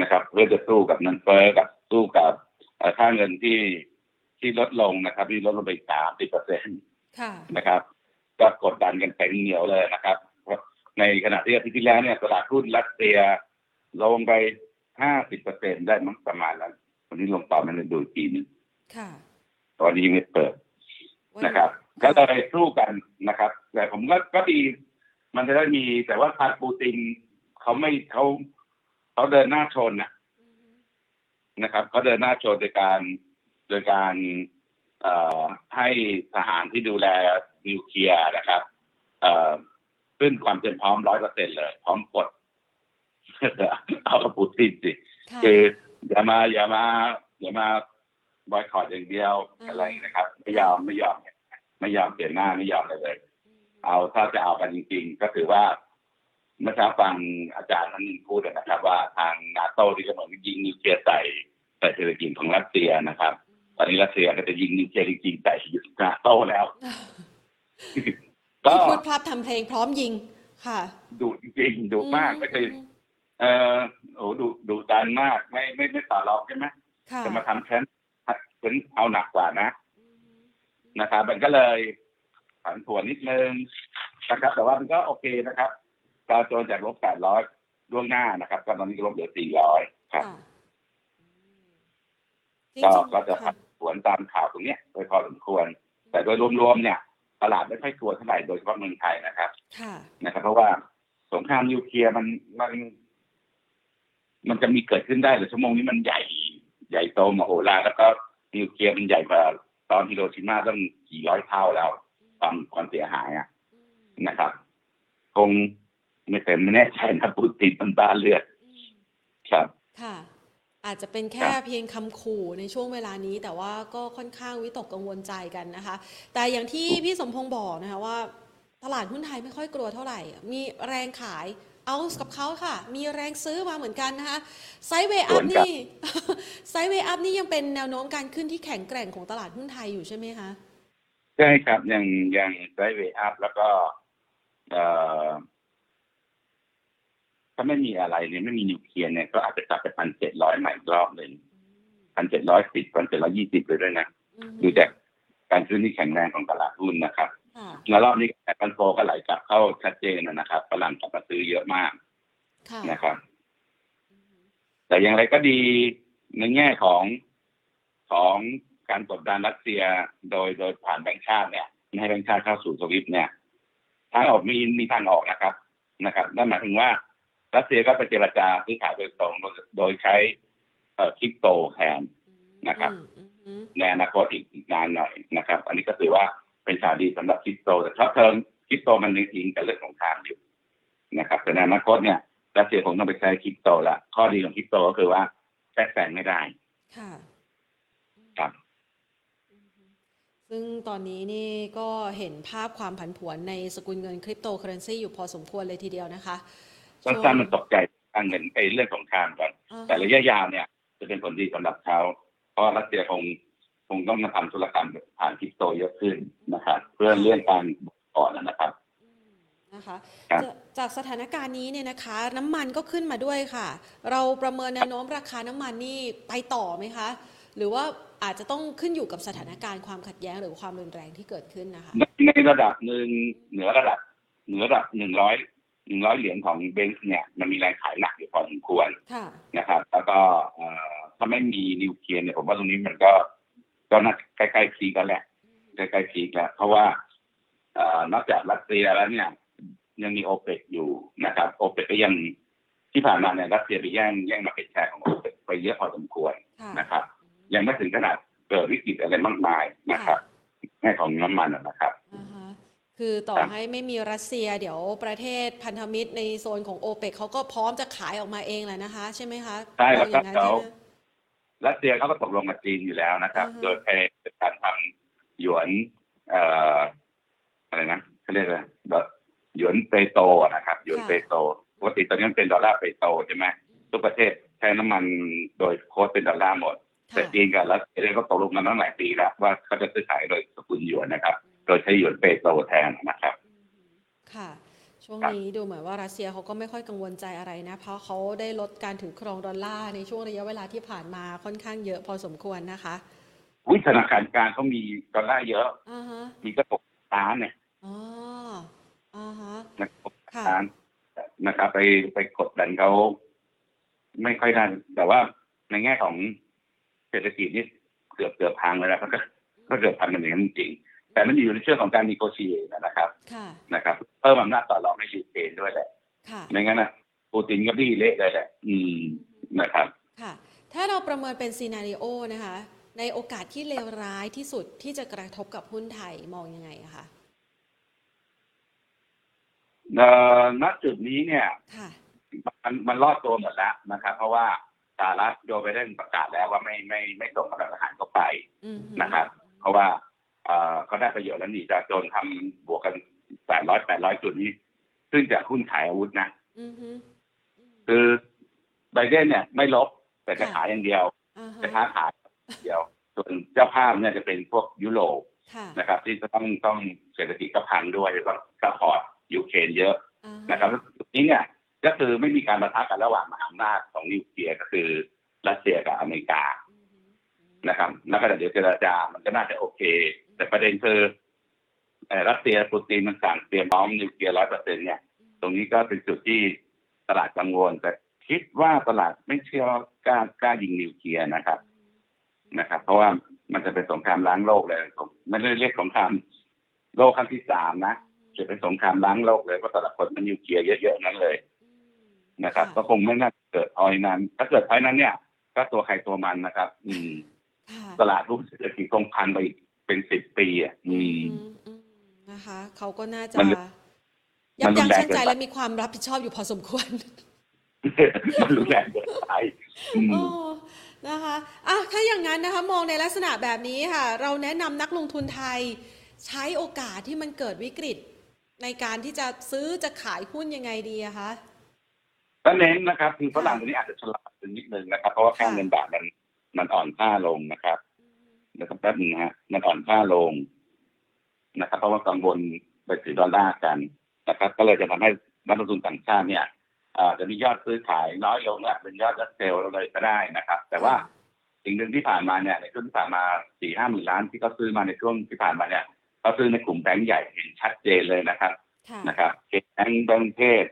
นะครับ เพื่อจะสู้กับเงินเฟ้อกับสู้กับเอ่อค่าเงินที่ที่ลดลงนะครับที่ลดลงไปสามสิบเปอร์เซ็นค่ะนะครับ ก็กดดันกันเต็มเหนียวเลยนะครับ ในขณะที่อาทิตย์ที่แล้วเนี่ยตลาดหุ้นรัสเซียลงไปห้าสิบเปอร์เซ็นได้มั้งประมาณนั้นวันนี้ลงต่อมันเลยดูอีกทีหนึงค่ะตอนนี้ยังไม่เปิดวันนะครับ ก็เลยสู้กันนะครับ แต่ผมก็ก็ดี มันจะได้มีแต่ว่าทางปูตินเขาไม่เขาเขาเดินหน้าชนนะอืมนะครับเขาเดินหน้าชนโดยการโดยการเอ่อให้ทหารที่ดูแลนิวเคลียร์นะครับเอ่อขึ้นความเตรียมพร้อมร้อยเปอร์เซ็นเลย พร้อมกดเอากับปูตินสิค่ะคืออย่ามาอย่ามาอย่ามาบอยคอรอย่างเดียวอืมอะไรนะครับ ไม่ยอมไม่ยอมไม่ยอมเปลี่ยนหน้าไม่ยอมอะไรเลย เอาถ้าจะเอากันจริง ๆ ก็คือว่าเมื่อเช้าฟังอาจารย์ท่านหนึงพูดนะครับ ว่าทางนาโต้ที่ก็เหมือนยิงนิวเคลียร์ใส่ใส่เศรษฐกิจของรัสเซียนะครับ ตอนนี้รัสเซียก็จะยิงนิวเคลียร์จริงๆใส่นาโต้แล้วก็ที่พูดภาพทำเพลงพร้อมยิงค่ะดุจริงๆดุมากไม่เคยเออโอ้ดุดุดันมากไม่ไม่ไม่ต่อรองใช่ไหมค่ะจะมาทำแค้นเป็นเอาหนักกว่านะนะครับมันก็เลย ผันผวนนิดนึงนะครับ แต่ว่ามันก็โอเคนะครับดาวโจนส์จากลบ800ล่วงหน้านะครับ ก็ตอนนี้ก็ลบเหลือ400ครับค่ะจริก็งๆก็จะผัค่ะนผวนตามข่าวตรงเนี้ยโดยพอสมควร แต่โดยรวมๆเนี่ย ตลาดไม่ค่อยกลัวเท่าไหร่โดยเฉพาะเมืองไทยนะครับค่ะนะครับ เพราะว่าสงครามนิวเคลียร์มันมัน มันจะมีเกิดขึ้นได้หรือชั่วโมงนี้มันใหญ่ใหญ่โตมโหฬารแล้วก็นิวเคลียร์มันใหญ่กว่าตอนฮิโรชิมาต้องกี่ร้อยเท่าแล้ว ความความเสียหายอะนะครับ คงไม่เต็มไม่แน่ใจนะปูตินมันบ้าเลือดครับค่ะ อาจจะเป็นคแค่รับเพียงคำขู่ในช่วงเวลานี้ แต่ว่าก็ค่อนข้างวิตกกังวลใจกันนะคะ แต่อย่างที่พี่สมพงษ์บอกนะคะว่า ตลาดหุ้นไทยไม่ค่อยกลัวเท่าไหร่ มีแรงขายเอากับเขาค่ะ มีแรงซื้อมาเหมือนกันนะคะไซด์เวย์อัพสวนกลับนี่ sideway up นี่ยังเป็นแนวโน้มการขึ้นที่แข็งแกร่งของตลาดหุ้นไทยอยู่ใช่ไหมคะ ใช่ครับยังยัง sideway up แล้วก็เอ่อถ้าไม่มีอะไรเนี่ยไม่มีนิวเคลียร์เนี่ยก็อาจจะกลับไปพันเจ็ดร้อยใหม่อีกรอบหนึ่งพันเจ็ดร้อยสิบพันเจ็ดร้อยี่สิบเลยด้วยนะอืมดูจากการขึ้นที่แข็งแรงของตลาดหุ้นนะครับค่ะแล้วรอบนี้ fund flow ก็ไหลกลับเข้าชัดเจนนะครับฝรั่งกลับมาซื้อเยอะมากค่ะนะครับ แต่อย่างไรก็ดีในแง่ของของ การกดดันรัสเซียโดยโดยผ่านแบงก์ชาติเนี่ยไม่ให้แบงก์ชาติเข้าสู่ SWIFT เนี่ยทางออกมีมีทางออกนะครับนะครับนั่นหมายถึงว่ารัสเซียก็ไปเจรจาซื้อขายโดยตรงโดยโดยใช้เอ่อคริปโตแทนนะครับอืมอืมอืมในอนาคตอีกอีกนานหน่อยนะครับ อันนี้ก็ถือว่าเป็นข่าวดีสำหรับคริปโต แต่ short term crypto มันยังอิงกับเรื่องของทางอยู่นะครับ แต่ในอนาคตเนี่ยรัสเซียคงต้องไปใช้คริปโตละข้อดีของคริปโตก็คือว่าแทรกแซงไม่ได้ ค่ะ ครับ อืม ซึ่งตอนนี้นี่ก็เห็นภาพความผันผวนในสกุลเงินคริปโตเคอเรนซีอยู่พอสมควรเลยทีเดียวนะคะสั้นๆมันตกใจทางเงินไอ้เรื่องของทางก่อนอ่าแต่ระยะยาวเนี่ย จะเป็นผลดีสำหรับเขาเพราะรัสเซียคงคงต้องมาทำธุรกรรมผ่านคริปโตเยอะขึ้นนะครับเพื่อเลื่อนการก่อนนะครับอืมนะคะครับจะจากสถานการณ์นี้เนี่ยนะคะ น้ำมันก็ขึ้นมาด้วยค่ะ เราประเมินแนวโน้มราคาน้ำมันนี่ไปต่อไหมคะ หรือว่าอาจจะต้องขึ้นอยู่กับสถานการณ์ความขัดแย้งหรือความรุนแรงที่เกิดขึ้นนะคะในในระดับหนึ่งเหนือระดับเหนือระดับหนึ่งร้อยหนึ่งร้อยเหรียญของเบรนท์เนี่ยมันมีแรงขายหนักอยู่พอสมควรค่ะนะครับ แล้วก็เอ่อถ้าไม่มีนิวเคลียร์เนี่ยผมว่าตรงนี้มันก็ก็น่าใกล้ๆพีกันแหละใกล้ๆพีกแล้วเพราะว่าเอ่อนอกจากรัสเซียแล้วเนี่ย ยังมีโอเปกอยู่นะครับโอเปกก็ยังที่ผ่านมาเนี่ยรัสเซียไปแย่งแย่งมาเป็นแชร์ของโอเปกไปเยอะพอสมควรค่ะนะครับ ยังไม่ถึงขนาดเกิดวิกฤตอะไรมากมายนะครับแง่ของน้ำมันนะครับอ่าฮะคือต่อครับให้ไม่มีรัสเซียเดี๋ยวประเทศพันธมิตรในโซนของโอเปกเขาก็พร้อมจะขายออกมาเองแหละนะคะ ใช่ไหมคะใช่แล้วมองอย่างนั้นก็เขาใช่ไหมรัสเซียเขาก็ตกลงกับจีนอยู่แล้วนะครับอือฮึโดยแพ้การทำหยวนเอ่ออะไรนะเขาเรียกอะไรแบบหยวนเปโตนะครับหยวนเปโตปกติตอนนี้มันเป็นดอลลาร์เปโตใช่ไหมทุกประเทศใช้น้ำมันโดยโค้ดเป็นดอลลาร์หมด แต่ค่ะจีนกับรัสเซียก็ตกลงกันตั้งหลายปีแล้วว่าเขาจะซื้อขายโดยสกุลหยวนนะครับ โดยใช้หยวนเปโตแทนนะครับ ค่ะ ช่วงครับนี้ดูเหมือนว่ารัสเซียเขาก็ไม่ค่อยกังวลใจอะไรนะ เพราะเขาได้ลดการถือครองดอลลาร์ในช่วงระยะเวลาที่ผ่านมาค่อนข้างเยอะพอสมควรนะคะวิธนาคารกลางเขามีดอลลาร์เยอะอ่าฮะมีก็ตกล้านเนี่ยอ๋ออ่าฮะนะครับค่ะล้านนะครับ ไปไปกดดันเขาไม่ค่อยได้แต่ว่าในแง่ของเศรษฐกิจนี่เกือบเกือบพังเลยนะก็ก็เกือบพังกันอย่างนั้นจริงๆแต่มันอยู่ในเรื่องของการมีโกชีนะครับค่ะนะครับเพิ่มอำนาจต่อรองให้ยูเครนด้วยแหละค่ะไม่งั้นนะปูตินก็บี้เละเลยแหละอืมนะครับค่ะ ถ้าเราประเมินเป็นซีนารีโอนะคะ ในโอกาสที่เลวร้ายที่สุดที่จะกระทบกับหุ้นไทยมองยังไงอะคะเอ่อณจุดนี้เนี่ยค่ะมันมันรอดตัวหมดแล้วนะครับ เพราะว่า สหรัฐโยไบเดนประกาศแล้วว่าไม่ไม่ไม่ส่งกำลังทหารเข้าไปอืมฮึนะครับ เพราะว่าเอ่อเขาได้ประโยชน์แล้วนี่จะโดนทำบวกกันแปดร้อยแปดร้อยจุดนี้ ซึ่งจากหุ้นขายอาวุธนะอืมฮึคือไบเดนเนี่ยไม่รบแต่จะขายอย่างเดียวอ่าฮะจะค้าขายอย่างเดียว ส่วนเจ้าภาพเนี่ยจะเป็นพวกยุโรปค่ะนะครับ ที่จะต้องต้องเศรษฐกิจก็พังด้วยต้อง support ยูเครนเยอะอ่าฮนะครับจุดนี้เนี่ย ก็คือไม่มีการปะทะกันระหว่างมหาอำนาจของนิวเคลียร์ก็คือรัสเซียกับอเมริกานะครับแล้วก็เดี๋ยวเจรจามันก็น่าจะโอเค แต่ประเด็นคือรัสเซียปูตินมันสั่งเตรียมพร้อมนิวเคลียร์ร้อยเปอร์เซ็นเนี่ย ตรงนี้ก็เป็นจุดที่ตลาดกังวล แต่คิดว่าตลาดไม่เชื่อกล้ากล้ายิงนิวเคลียร์นะครับ นะครับ เพราะว่ามันจะเป็นสงครามล้างโลกเลยผมไม่ได้เรียกสงครามโลกครั้งที่สามนะจะเป็นสงครามล้างโลกเลยเพราะแต่ละคนมันนิวเคลียร์เยอะๆนั้นเลย นะครับ ก็คงไม่น่าเกิดพอยนั้น ถ้าเกิดพอยนั้นเนี่ย ก็ตัวใครตัวมันนะครับ อืมค่ะตลาดหุ้นเศรษฐกิจคงพันไปอีกเป็นสิบปีอะอืมอืมอืมนะคะเขาก็น่าจะมันยับมันรุยั้นงแรงชั่งใจเกินไปและมีความรับผิดชอบอยู่พอสมควร มันรุนแรงเกินไปอืมโอ้นะคะอะถ้าอย่างนั้นนะคะ มองในลักษณะแบบนี้ค่ะ เราแนะนำนักลงทุนไทย ใช้โอกาสที่มันเกิดวิกฤต ในการที่จะซื้อจะขายหุ้นยังไงดีอะคะ ก็เน้นนะครับคือฝรั่งตัวนี้อาจจะฉลาดเป็นนิดนึงนะครับ เพราะว่าค่าเงินบาทมันมันอ่อนค่าลงนะครับนะครับแป๊บหนึงนะฮะมันอ่อนค่าลงนะครับ เพราะว่ากังวลไปถือดอลลาร์กันนะครับ ก็เลยจะทำให้นักลงทุนต่างชาติเนี่ยอ่าจะมียอดซื้อขายน้อยลงและเป็นยอดยัดเซลล์เลยก็ได้นะครับ แต่ว่าสิ่งหนึ่งที่ผ่านมาเนี่ยในช่วงที่ผ่านมาสี่ห้าหมื่นล้านที่เขาซื้อมาในช่วงที่ผ่านมาเนี่ยเขาซื้อในกลุ่มแบงก์ใหญ่เห็นชัดเจนเลยนะครับค่ะนะครับแบงก์แบงก์เทศ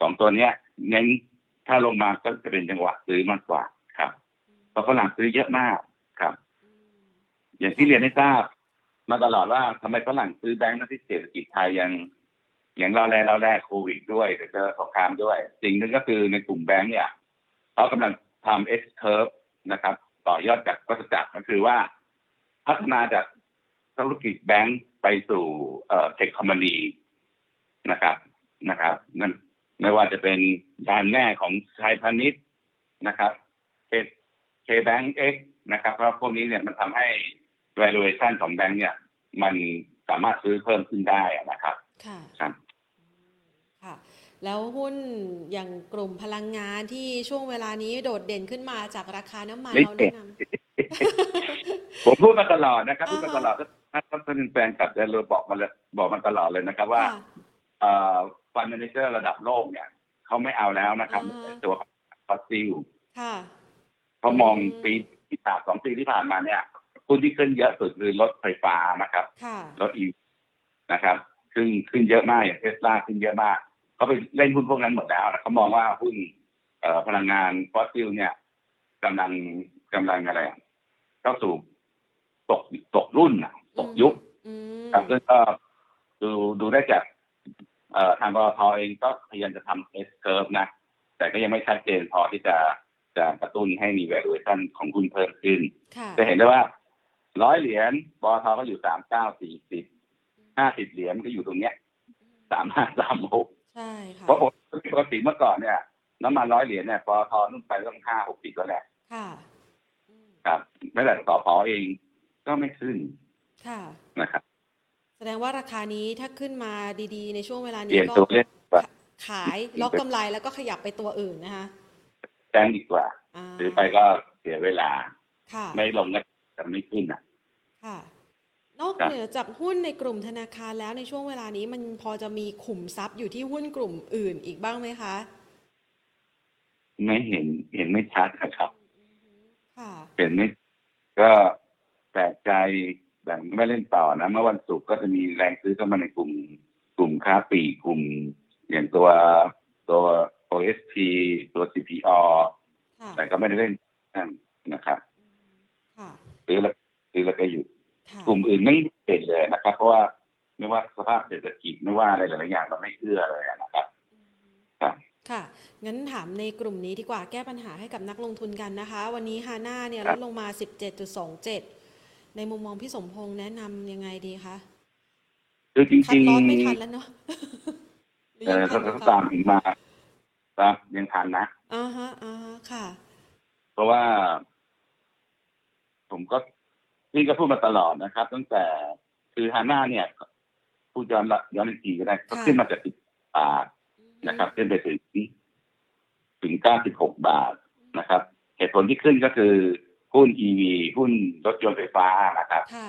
สองตัวเนี้ย เน้นถ้าลงมาก็จะเป็นจังหวะซื้อมากกว่าครับเพราะฝรั่งซื้อเยอะมากครับ อย่างที่เรียนให้ทราบ มาตลอดว่าทำไมฝรั่งซื้อแบงก์ทั้งที่เศรษฐกิจไทยยังยังเราแรเราแรโควิดด้วยเดี๋ยวเจอสงครามด้วย สิ่งหนึ่งก็คือในกลุ่มแบงก์เนี่ยเขากำลังทำ S curve นะครับตต่อยอดจากวัฏจักรก็คือว่า พัฒนาจากธุรกิจแบงก์ไปสู่เอ่อเทคคอมมานีนะครับนะครับนั่น ไม่ว่าจะเป็นยานแม่ของชายพาณิชย์นะครับเคเคแบงก์เอ็กนะครับเพราะพวกนี้เนี่ยมันทำให้ valuation ของแบงก์เนี่ย มันสามารถซื้อเพิ่มขึ้นได้อะนะครับค่ะครับค่ะ แล้วหุ้นอย่างกลุ่มพลังงานที่ช่วงเวลานี้โดดเด่นขึ้นมาจากราคาน้ำมันไม่เราเด่แนะนนผมพูดมาตลอดนะครับอ่าฮะพูดมาตลอดถ้าถ้าท่านเป็นแฟนคลับเดลบอกมาเลยบอกมาตลอดเลยนะครับำว่าค่ะเอ่อ fund manager ระดับโลกเนี่ยเขาไม่เอาแล้วนะครับอ่าตัวฟอสซิลค่ะเขามองอืมปีที่ผ่านสองปีที่ผ่านมาเนี่ยหุ้นที่ขึ้นเยอะสุดคือรถไฟฟ้านะครับค่ะรถ EV นะครับ ขึ้นขึ้นเยอะมากอย่างเทสลาขึ้นเยอะมากเขาไปเล่นหุ้นพวกนั้นหมดแล้วนะเขามองว่าหุ้นเอ่อพลังงานฟอสซิลเนี่ยกำลังกำลังอะไรอะเข้าสู่ตกตกรุ่นอะตกยุคอืมครับซึ่งก็ดูดูได้จากเอ่อ ทางปตทเองก็พยายามจะทำ S curve นะ แต่ก็ยังไม่ชัดเจนพอที่จะจะกระตุ้นให้มี valuation ของหุ้นเพิ่มขึ้นค่ะจะเห็นได้ว่าร้อยเหรียญปตทก็อยู่สามเก้าสี่สิบห้าสิบเหรียญก็อยู่ตรงเนี้ยสามห้าสามหกใช่ค่ะเพราะปกติเมื่อก่อนเนี่ยน้ำมันร้อยเหรียญเนี่ยปตทนุ่นไปต้องห้าหกสิบแล้วแหละค่ะอืมครับแม้แต่สพเองก็ไม่ขึ้นค่ะนะครับ แสดงว่าราคานี้ถ้าขึ้นมาดีๆ ในช่วงเวลาเปนี้ลี่ยนก็ตัวเล่นว่าขายล็อกกำไรแล้วก็ขยับไปตัวอื่นนะคะแจ้งดีกว่าาซื้อไปก็เสียเวลา ค่ะไม่ลงก็จะไม่ขึ้นอะ ค่ะ นอกครับเหนือจากหุ้นในกลุ่มธนาคารแล้วในช่วงเวลานี้มันพอจะมีขุมทรัพย์อยู่ที่หุ้นกลุ่มอื่นอีกบ้างไหมคะ ไม่เห็นเห็นไม่ชัดนะครับ ค่ะ เห็นไม่ก็แปลกใจ แต่ไม่เล่นต่อนะ เมื่อวันศุกร์ก็จะมีแรงซื้อเข้ามาในกลุ่ม กลุ่มค้าปลีกกลุ่ม อย่างตัวตัว OSP ตัว CPO ค่ะแต่ก็ไม่ได้เล่นนั่นนะครับค่ะซื้อแล้วซื้อแล้วก็อยู่ค่ะกลุ่มอื่นไม่เด่นเลยนะครับ เพราะว่าไม่ว่าสภาพเศรษฐกิจไม่ว่าอะไรหลายๆอย่างเราไม่เอื้อเลยนะครับครับค่ะ งั้นถามในกลุ่มนี้ดีกว่าแก้ปัญหาให้กับนักลงทุนกันนะคะ วันนี้ฮาน่าเนี่ยคลรับดลงมา 17.27 ในมุมมองพี่สมพงษ์แนะนำยังไงดีคะคือจคัดริงลอสไม่ๆทันแล้วเนาะหรือเอยังอทัถ้านอยู่เขาคะตามถึงมาครับยังทันนะอ่าฮะอ่าฮะค่ะ เพราะว่า ผมก็พี่ก็พูดมาตลอดนะครับ ตั้งแต่คือฮาน่าเนี่ยพูดย้อนละย้อนอีกทีก็ได้ก็ค่ะขึ้นมาจากสิบบาทนะครับขึ้นไปถึงถึงเก้าสิบหกบาทนะครับ เหตุผลที่ขึ้นก็คือ หุ้น EV หุ้นรถยนต์ไฟฟ้านะครับค่ะ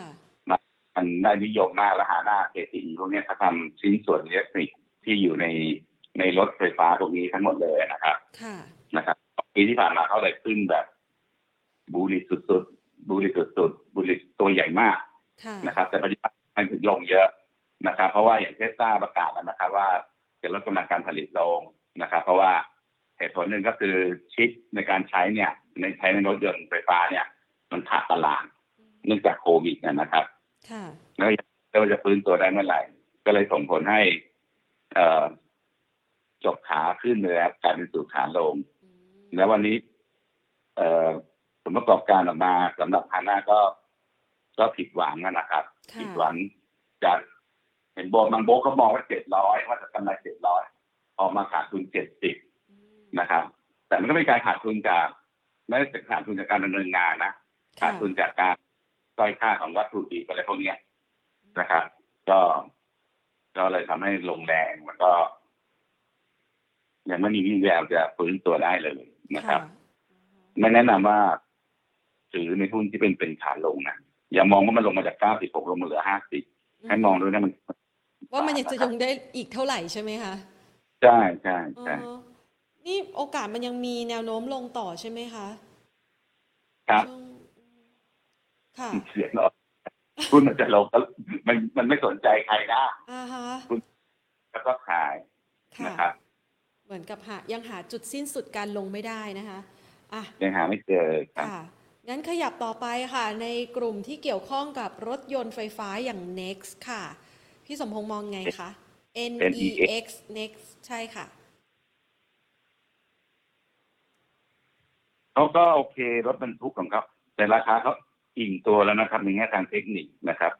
มันได้นิยมมากและหาหน้า KTE พวกเนี้ยเขาทำชิ้นส่วนอิเล็กทริกที่อยู่ในในรถไฟฟ้าพวกนี้ทั้งหมดเลยนะครับค่ะนะครับปีที่ผ่านมาเขาเลยขึ้นแบบ บูริสุดๆบูริสุดๆบูริตัวใหญ่มากค่ะนะครับ แต่ปัจจุบันมันถึงลงเยอะนะครับ เพราะว่าอย่างเทสลาประกาศแล้วนะครับ ว่าจะลดกำลังการผลิตลงนะครับ เพราะว่าเหตุผลหนึ่งก็คือชิปในการใช้เนี่ย ในใช้ในรถยนต์ไฟฟ้าเนี่ย มันขาดตลาดเนื่องจากโควิดเนยนะครับค่ะแล้วเราจะฟื้นตัวได้เมื่อไหร่ ก็เลยส่งผลให้ เอ่อจบขาขึ้นเลยครับกลายเป็นสู่ขาลง แล้ววันนี้ เอ่อผลประกอบการออกมาสำหรับฮาน่าก็ ก็ผิดหวังนะครับค่ะผิดหวังจากเห็นโบกบางโบกก็มองว่าเจ็ดร้อยว่าจะกำไรเจ็ดร้อยออกมาขาดทุนเจ็ดสิบนะครับ แต่มันก็เป็นการขาดทุนจาก ไม่ได้เป็นขาดทุนจากการดำเนินงานนะขาดทุนจากการด้อยค่าของวัตถุดิบอะไรพวกเนี้ยนะครับก็ก็เลยทำให้ลงแรงมันก็ ยังไม่มีวี่แววจะฟื้นตัวได้เลยนะครับ ไม่แนะนำว่าถือในหุ้นที่เป็นเป็นขาลงนะอย่ามองว่ามันลงมาจาก96ลงมาเหลือ50ให้มองด้วยนะมัน ว่ามันยังจะยงได้อีกเท่าไหร่ใช่ไหมคะ ใช่ใช่ใช่อ๋อ นี่โอกาสมันยังมีแนวโน้มลงต่อใช่ไหมคะครับช่วงค่ะเสียงเราหุ้นมันจะลงแล้วมันมันไม่สนใจใครนะอ่าฮะแล้วก็ขายค่ะนะครับเหมือนกับหายังหาจุดสิ้นสุดการลงไม่ได้นะคะอะยังหาไม่เจอครับค่ะงั้นขยับต่อไปค่ะ ในกลุ่มที่เกี่ยวข้องกับรถยนต์ไฟฟ้าอย่าง Next ค่ะ พี่สมพงษ์มองไงคะ NEX Next ใช่ค่ะ เขาก็โอเครถบรรทุกของเขาแแต่ราคาเขาอิ่มตัวแล้วนะครับในแง่ทางเทคนิคนะครับ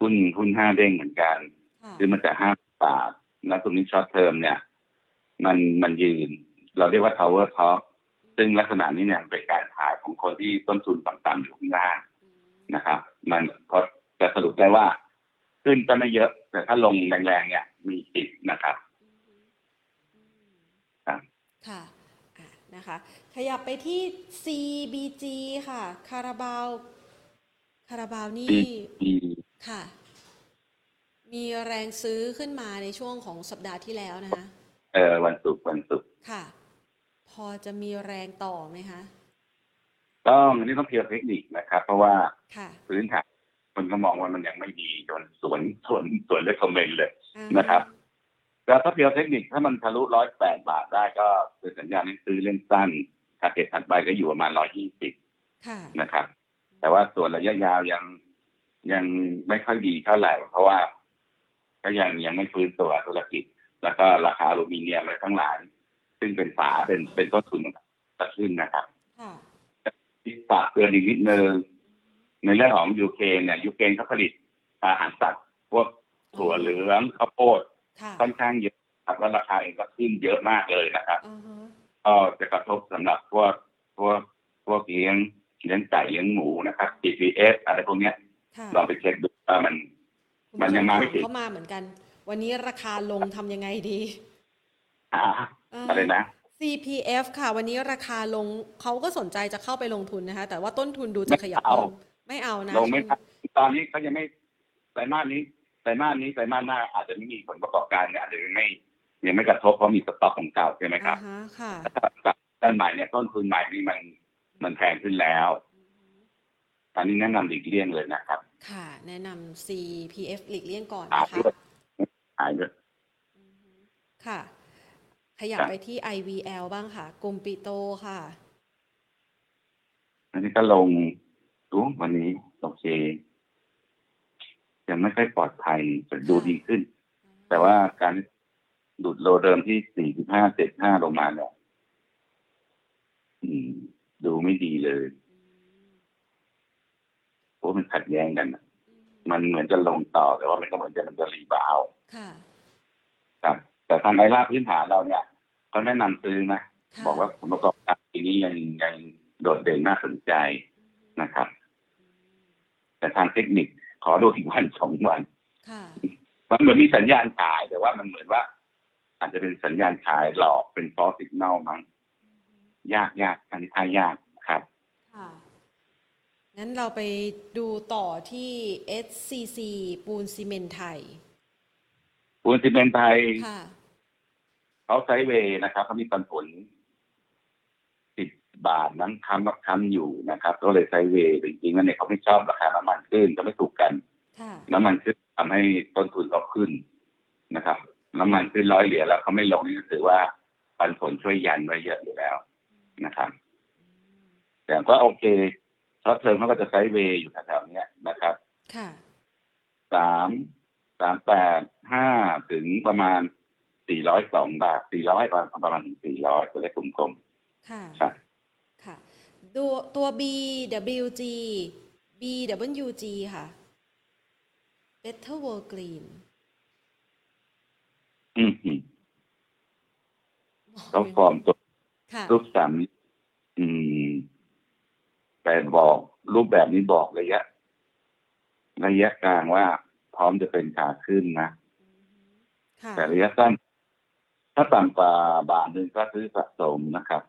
หุ้นหุ้นห้าเด้งเหมือนกันค่ะคือมันจะห้าบาทแล้วตรงนี้ short term เนี่ย มันมันยืน เราเรียกว่า tower top ซึ่งลักษณะนี้เนี่ยเป็นการขายของคนที่ต้นทุนต่ำๆอยู่ข้างล่างนะครับ มันพอจะสรุปได้ว่า ขึ้นก็ไม่เยอะ แต่ถ้าลงแรงๆเนี่ย มีสิทธิ์นะครับครับค่ะอะ นะคะ ขยับไปที่ CBG ค่ะ คาราบาว คาราบาวนี่มีค่ะ มีแรงซื้อขึ้นมาในช่วงของสัปดาห์ที่แล้วนะคะ เออวันศุกร์วันศุกร์ค่ะ พอจะมีแรงต่อไหมคะ ต้องอันนี้ต้องเพียงเทคนิคนะครับ เพราะว่าค่ะพื้นฐานคนก็มองว่ามันยังไม่ดีจนสวนสวนสวนเลยคอมเมนต์เลยอ่านะครับ แล้วถ้า pure เทคนิคถ้ามันทะลุร้อยแปดบาทได้ก็เป็นสัญญาณให้ซื้อเล่นสั้น target ถัดไปก็อยู่ประมาณร้อยยี่สิบค่ะนะครับ แต่ว่าส่วนระยะยาวยังยังไม่ค่อยดีเท่าไหร่ เพราะว่า ก็ยังยังไม่ฟื้นตัวธุรกิจ แล้วก็ราคาอลูมิเนียมอะไรทั้งหลาย ซึ่งเป็นฝาเป็นเป็นต้นทุนตัดขึ้นนะครับค่ะที่ฝากเตือนอีกนิดนึงในเรื่องของยูเครนเนี่ยยูเครนเขาผลิตอาหารสัตว์พวกถั่วเหลืองข้าวโพด ค่ะค่อนข้างเยอะครับแล้วราคาเองก็ขึ้นเยอะมากเลยนะครับอ่าฮะก็จะกระทบสำหรับพวกพวกพวกเลี้ยงเลี้ยงไก่เลี้ยงหมูนะครับ GPS อะไรพวกเนี้ยค่ะลองไปเช็คดูว่ามันคุณมันยังมาไม่ผู้ชถึงเข้ามาเหมือนกัน วันนี้ราคาลงทำยังไงดีหาอ่าอะไรนะ CPF ค่ะ วันนี้ราคาลงเขาก็สนใจจะเข้าไปลงทุนนะคะ แต่ว่าต้นทุนดูจะขยับไม่เอาลงไม่เอานะลงไม่ช่วได้ตอนนี้เขายังไม่ไตรมาสนี้ ไตรมาสนี้ไตรมาสหน้าอาจจะไม่มีผลประกอบการเนี่ยอาจจะยังไม่ยังไม่กระทบเพราะมีสต็อกของเก่าใช่ไหมครับอ่าฮะค่ะแต่ถ้ากับด้านใหม่เนี่ยต้นทุนใหม่นี่มันมันแพงขึ้นแล้วอันนี้แนะนำหลีกเลี่ยงเลยนะครับ ค่ะ แนะนำ CPF หลีกเลี่ยงก่อนหายนะคะด้วยหายด้วยค่ะ ขยับครับไปที่ IVL บ้างค่ะ กลุ่มปิโตค่ะ อันนี้ก็ลงดูวันนี้โอเค ยังไม่ค่อยปลอดภัยแต่ดูดีขึ้น แต่ว่าการหลุด low เดิมที่สี่สิบห้าเจ็ดห้าลงมาเนี่ยอืมดูไม่ดีเลยเพราะมันขัดแย้งกันน่ะมันเหมือนจะลงต่อแต่ว่ามันก็เหมือนจะมันจะ rebound ค่ะครับ แต่ทางไอร่าพื้นฐานเราเนี่ยเขาแนะนำซื้อนะค่ะบอกว่าผลประกอบการปีนี้ยังยังโดดเด่นน่าสนใจนะครับ แต่ทางเทคนิค ขอดูอีกวันสองวันค่ะมันเหมือนมีสัญญาณขายแต่ว่ามันเหมือนว่า อาจจะเป็นสัญญาณขายหลอกเป็นฟอสสิกแนลมั้งยากยากอันนี้ทายากครับค่ะงั้นเราไปดูต่อที่ SCC ปูนซีเมนต์ไทย ปูนซีเมนต์ไทยค่ะเขาไซด์เวย์นะครับเขามีปันผลสิ บบาทนั้นค้ำกับค้ำอยู่นะครับ ก็เลยไซด์เวย์แต่จริงๆแล้วเนี่ยเขาไม่ชอบราคาน้ำมันขึ้นก็ไม่ถูกกันค่ะน้ำมันขึ้นทำให้ต้นทุนเขาขึ้นนะครับ น้ำมันขึ้นร้อยเหรียญแล้วเขาไม่ลงนี่ก็ถือว่าปันผลช่วยยันไว้เยอะอยู่แล้วนะครับ แต่ก็โอเค short term เขาก็จะ sideway อยู่แถวๆเนี้ยนะครับค่ะสามสามแปดห้าถึงประมาณสี่ร้อยสองบาทสี่ร้อยประมาณถึงสี่ร้อยตัวเลขกลมค่ะๆครับค่ะ ดูตัว BWG BWG ค่ะ Better World Green อืมอืมเขาฟอร์มตัวค่ะรูปสามนี้อืมแต่บอกรูปแบบนี้บอกระยะ ระยะกลางว่าพร้อมจะเป็นขาขึ้นนะค่ะแต่ระยะสั้นถ้าต่ำกว่าบาทหนึ่งก็ซื้อสะสมนะครับ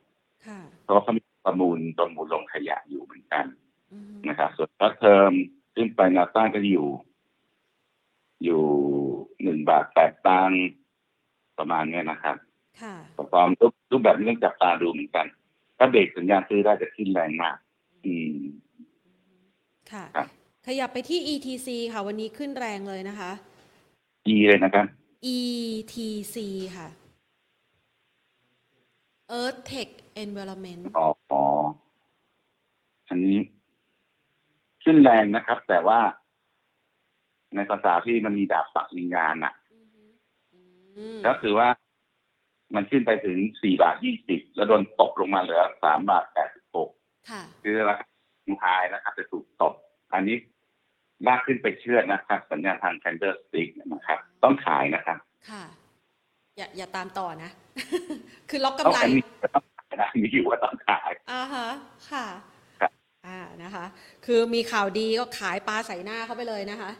ค่ะเพราะเขามี ประมูลประมูลลงขยะอยู่เหมือนกันอืมนะครับ ส่วนถ้าเทอมขึ้นไปแนาต้านก็อยู่ อยู่หนึ่งบาทแปดตังค์ประมาณเนี้ยนะครับค่ะประกอบรูปรูปแบบนี้ต้องจับตาดูเหมือนกันถ้าเบรกสัญญาณซื้อได้จะขึ้นแรงมาก อืม ค่ะครับขยับไปที่ ETC ค่ะ วันนี้ขึ้นแรงเลยนะคะ E เลยนะครับ ETC ค่ะ Earth Tech Environment อ๋อ อ๋ออันนี้ขึ้นแรงนะครับ แต่ว่า ในภาษาที่มันมีดาบปักวิญญาณอะอืมก็คือว่ามันขึ้นไปถึงสี่บาทยี่สิบแล้วโดนตกลงมาเหลือสามบาทแปดสิบหกค่ะคือราคานิวไฮนะครับ จะถูกตบอันนี้ลากขึ้นไปเชื่อดนะครับ สัญญาณทาง candlestick นะครับ ต้องขายนะครับ ค่ะ อย่าอย่าตามต่อนะ คือล็อกต้องกำไรอันนี้ก็ต้องขายนะมีอยู่ว่าต้องขายอ่าฮะ ค่ะครับ อ่านะคะ คือมีข่าวดีก็ขายปลาใส่หน้าเข้าไปเลยนะคะ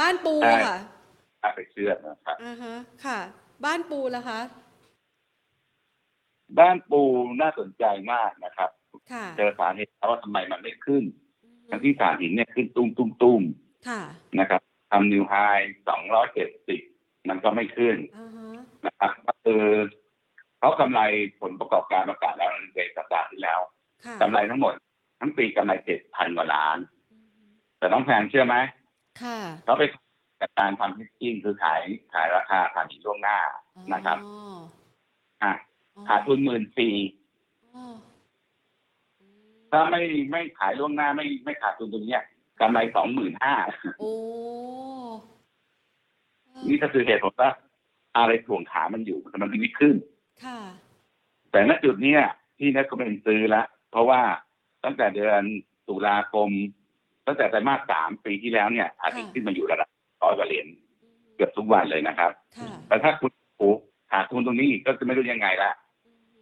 บ้านปูค่ะลากไปเชื่อดนะครับอ่าฮะค่ะ บ้านปูล่ะคะ บ้านปูน่าสนใจมากนะครับค่ะเจอสาเหตุแล้วว่าทำไมมันไม่ขึ้น ทั้งที่สารหินเนี่ยขึ้นตุ้มตุ้มตุ้มค่ะนะครับทำนิวไฮสองร้อยเจ็ดสิบมันก็ไม่ขึ้นอ่าฮะนะครับก็คือเขากำไรผลประกอบการประกาศแล้วในสัปดาห์ที่แล้วค่ะกำไรทั้งหมด ทั้งปีกำไรเจ็ดพันกว่าล้าน แต่น้องแพนเชื่อไหมค่ะเขาไปจัดการทำฮิตจิ้งคือขายขายราคาผ่านล่วงหน้านะครับอ๋ออะอ๋อขาดทุนหมื่นสี่อ๋ออืมถ้าไม่ไม่ขายล่วงหน้าไม่ไม่ขาดทุนตรงเนี้ยกำไรสองหมื่นห้าโอ้เออนี่ก็คือเหตุผลว่าอะไรถ่วงขามันอยู่แต่มันไม่ขึ้น ค่ะ แต่ณจุดเนี้ยที่นักก็เป็นซื้อละเพราะว่า ตั้งแต่เดือนตุลาคม ตั้งแต่ไตรมาสสามปีที่แล้วเนี่ยอาทิตย์ขึ้นมาอยู่ระดับร้อยกว่าเหรียญเกือบทุกวันเลยนะครับค่ะแต่ถ้าคุณโอ้ขาดทุนตรงนี้อีกก็จะไม่รู้ยังไงละ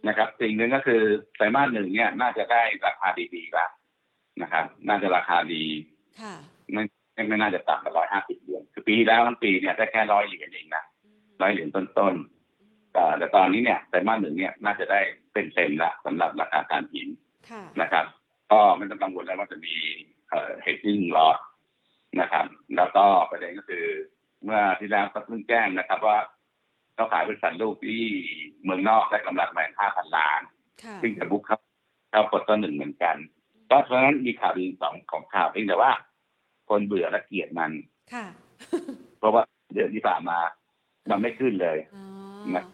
นะครับ สิ่งหนึ่งก็คือไตรมาสหนึ่งเนี่ย น่าจะได้ราคาดีๆละนะครับ น่าจะราคาดีค่ะไม่ไม่ไม่น่าจะต่ำกว่าร้อยห้าสิบเหรียญคือปีที่แล้วทั้งปีเนี่ยได้แค่ร้อยเหรียญเองนะร้อยเหรียญต้นๆแต่แต่ตอนนี้เนี่ยไตรมาสหนึ่งเนี่ยน่าจะได้เป็นเต็มละสำหรับราคาการหินค่ะนะครับ ก็ไม่ต้องกังวลแล้วว่าจะมีเอ่อ hedging loss นะครับ แล้วก็ประเด็นก็คือเมื่อที่แล้วก็เพิ่งแจ้งนะครับ ว่าเขาขายบริษัทลูกที่เมืองนอกได้กำไรประมาณห้าพันล้านค่ะซึ่งจะบุกเข้าเข้ากดต้นหนึ่งเหมือนกันก็เพราะฉะนั้นมีข่าวดีสองของข่าวเพียงแต่ว่า คนเบื่อและเกลียดมันค่ะเพราะว่าเดือนที่ผ่านมา มันไม่ขึ้นเลยอ๋อนะ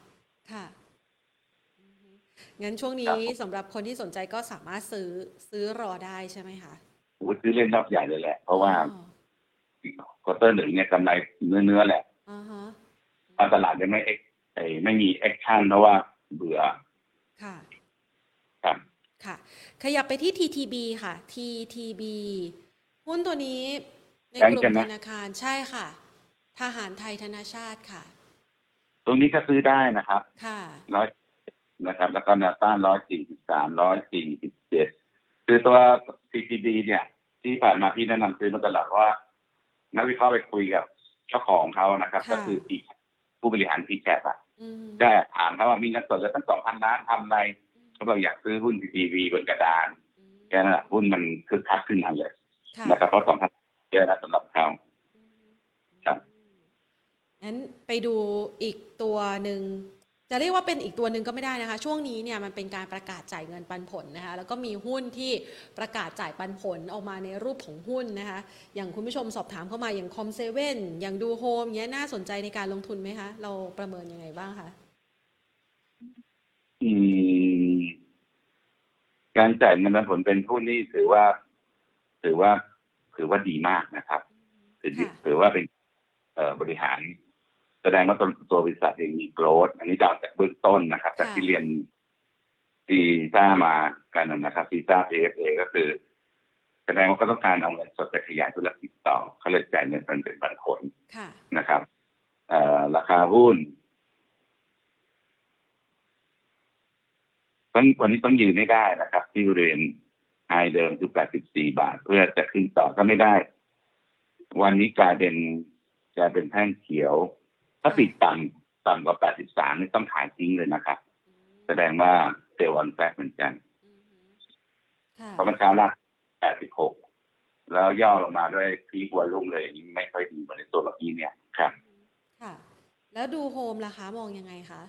ค่ะอือฮึ งั้นช่วงครันี้บผมสำหรับคนที่สนใจก็สามารถซื้อซื้อรอได้ใช่ไหมคะโอ้โหซื้อเล่นรอบใหญ่เลยแหละ เพราะว่าอ๋อควอเตอร์หนึ่งเนี่ยกำไรเนื้อๆแหละอ่าฮะตอนตลาดยังไม่เอ็กเอ่อไม่มี action เพราะว่าเบื่อ ค่ะครับค่ะ ขยับไปที่ TTB ค่ะ TTB หุ้นตัวนี้ในกลุ่มธนาคารใช่ค่ะ ทหารไทยธนาชาติค่ะ ตรงนี้ก็ซื้อได้นะครับ ค่ะร้อย นะครับ แล้วก็แนวต้านร้อยสี่สิบสามร้อยสี่สิบเจ็ดคือตัว CCD เนี่ย ที่ผ่านมาพี่แนะนำซื้อมาตลอดว่า นักวิเคราะห์ไปคุยกับเจ้าของเขานะครับค่ะก็คือ P ผู้บริหารพีแคปอะอืมได้ถามเขาว่ามีเงินสดแล้วตั้งสองพันล้านทำอะไรเขาบอกอยากซื้อหุ้น CCV บนกระดานแค่นั้นแหละหุ้นมันคึกคักขึ้นมาเลยค่ะนะครับเพราะสองพันเยอะนะสำหรับเขาครับงั้นไปดูอีกตัวหนึ่ง จะเรียกว่าเป็นอีกตัวหนึ่งก็ไม่ได้นะคะ ช่วงนี้เนี่ยมันเป็นการประกาศจ่ายเงินปันผลนะคะแล้วก็มีหุ้นที่ประกาศจ่ายปันผลออกมาในรูปของหุ้นนะคะอย่างคุณผู้ชมสอบถามเข้ามาอย่างคอมเซเว่นอย่างดูโฮมเงี้ยน่าสนใจในการลงทุนไหมคะ เราประเมินยังไงบ้างคะอืมการจ่ายเงินปันผลเป็นหุ้นนี่ถือว่า ถือว่าถือว่าดีมากนะครับถือถือว่าเป็นบริหาร แสดงว่าตัวตัวบริษัทเองมีโกรธอันนี้ดาวจากเบื้องต้นนะครับ จากที่เรียนซีซ่ามากันนะครับซีซ่าเอฟเอก็คือ แสดงว่าก็ต้องการเอาเงินสดไปขยายธุรกิจต่อเขาเลยจ่ายเงินเป็นเป็นปันผลค่ะนะครับเอ่อราคาหุ้นต้องวันนี้ต้องยืนไม่ได้นะครับ ที่บริเวณไฮเดิมคือ 84 บาท เพื่อจะขึ้นต่อก็ไม่ได้ วันนี้กลายเป็นกลายเป็นแท่งเขียว ถ้าปิดต่ำต่ำกว่า 83 นี่ต้องขายทิ้งเลยนะครับ แสดงว่า sell on fact เหมือนกันค่ะเพราะมันเช้าลาก86 แล้วย่อลงมาด้วย peak volume เลยนี่ไม่ค่อยดีเหมือนในตัวเมื่อกี้เนี่ยครับค่ะ แล้วดูโฮมล่ะคะ มองยังไงคะ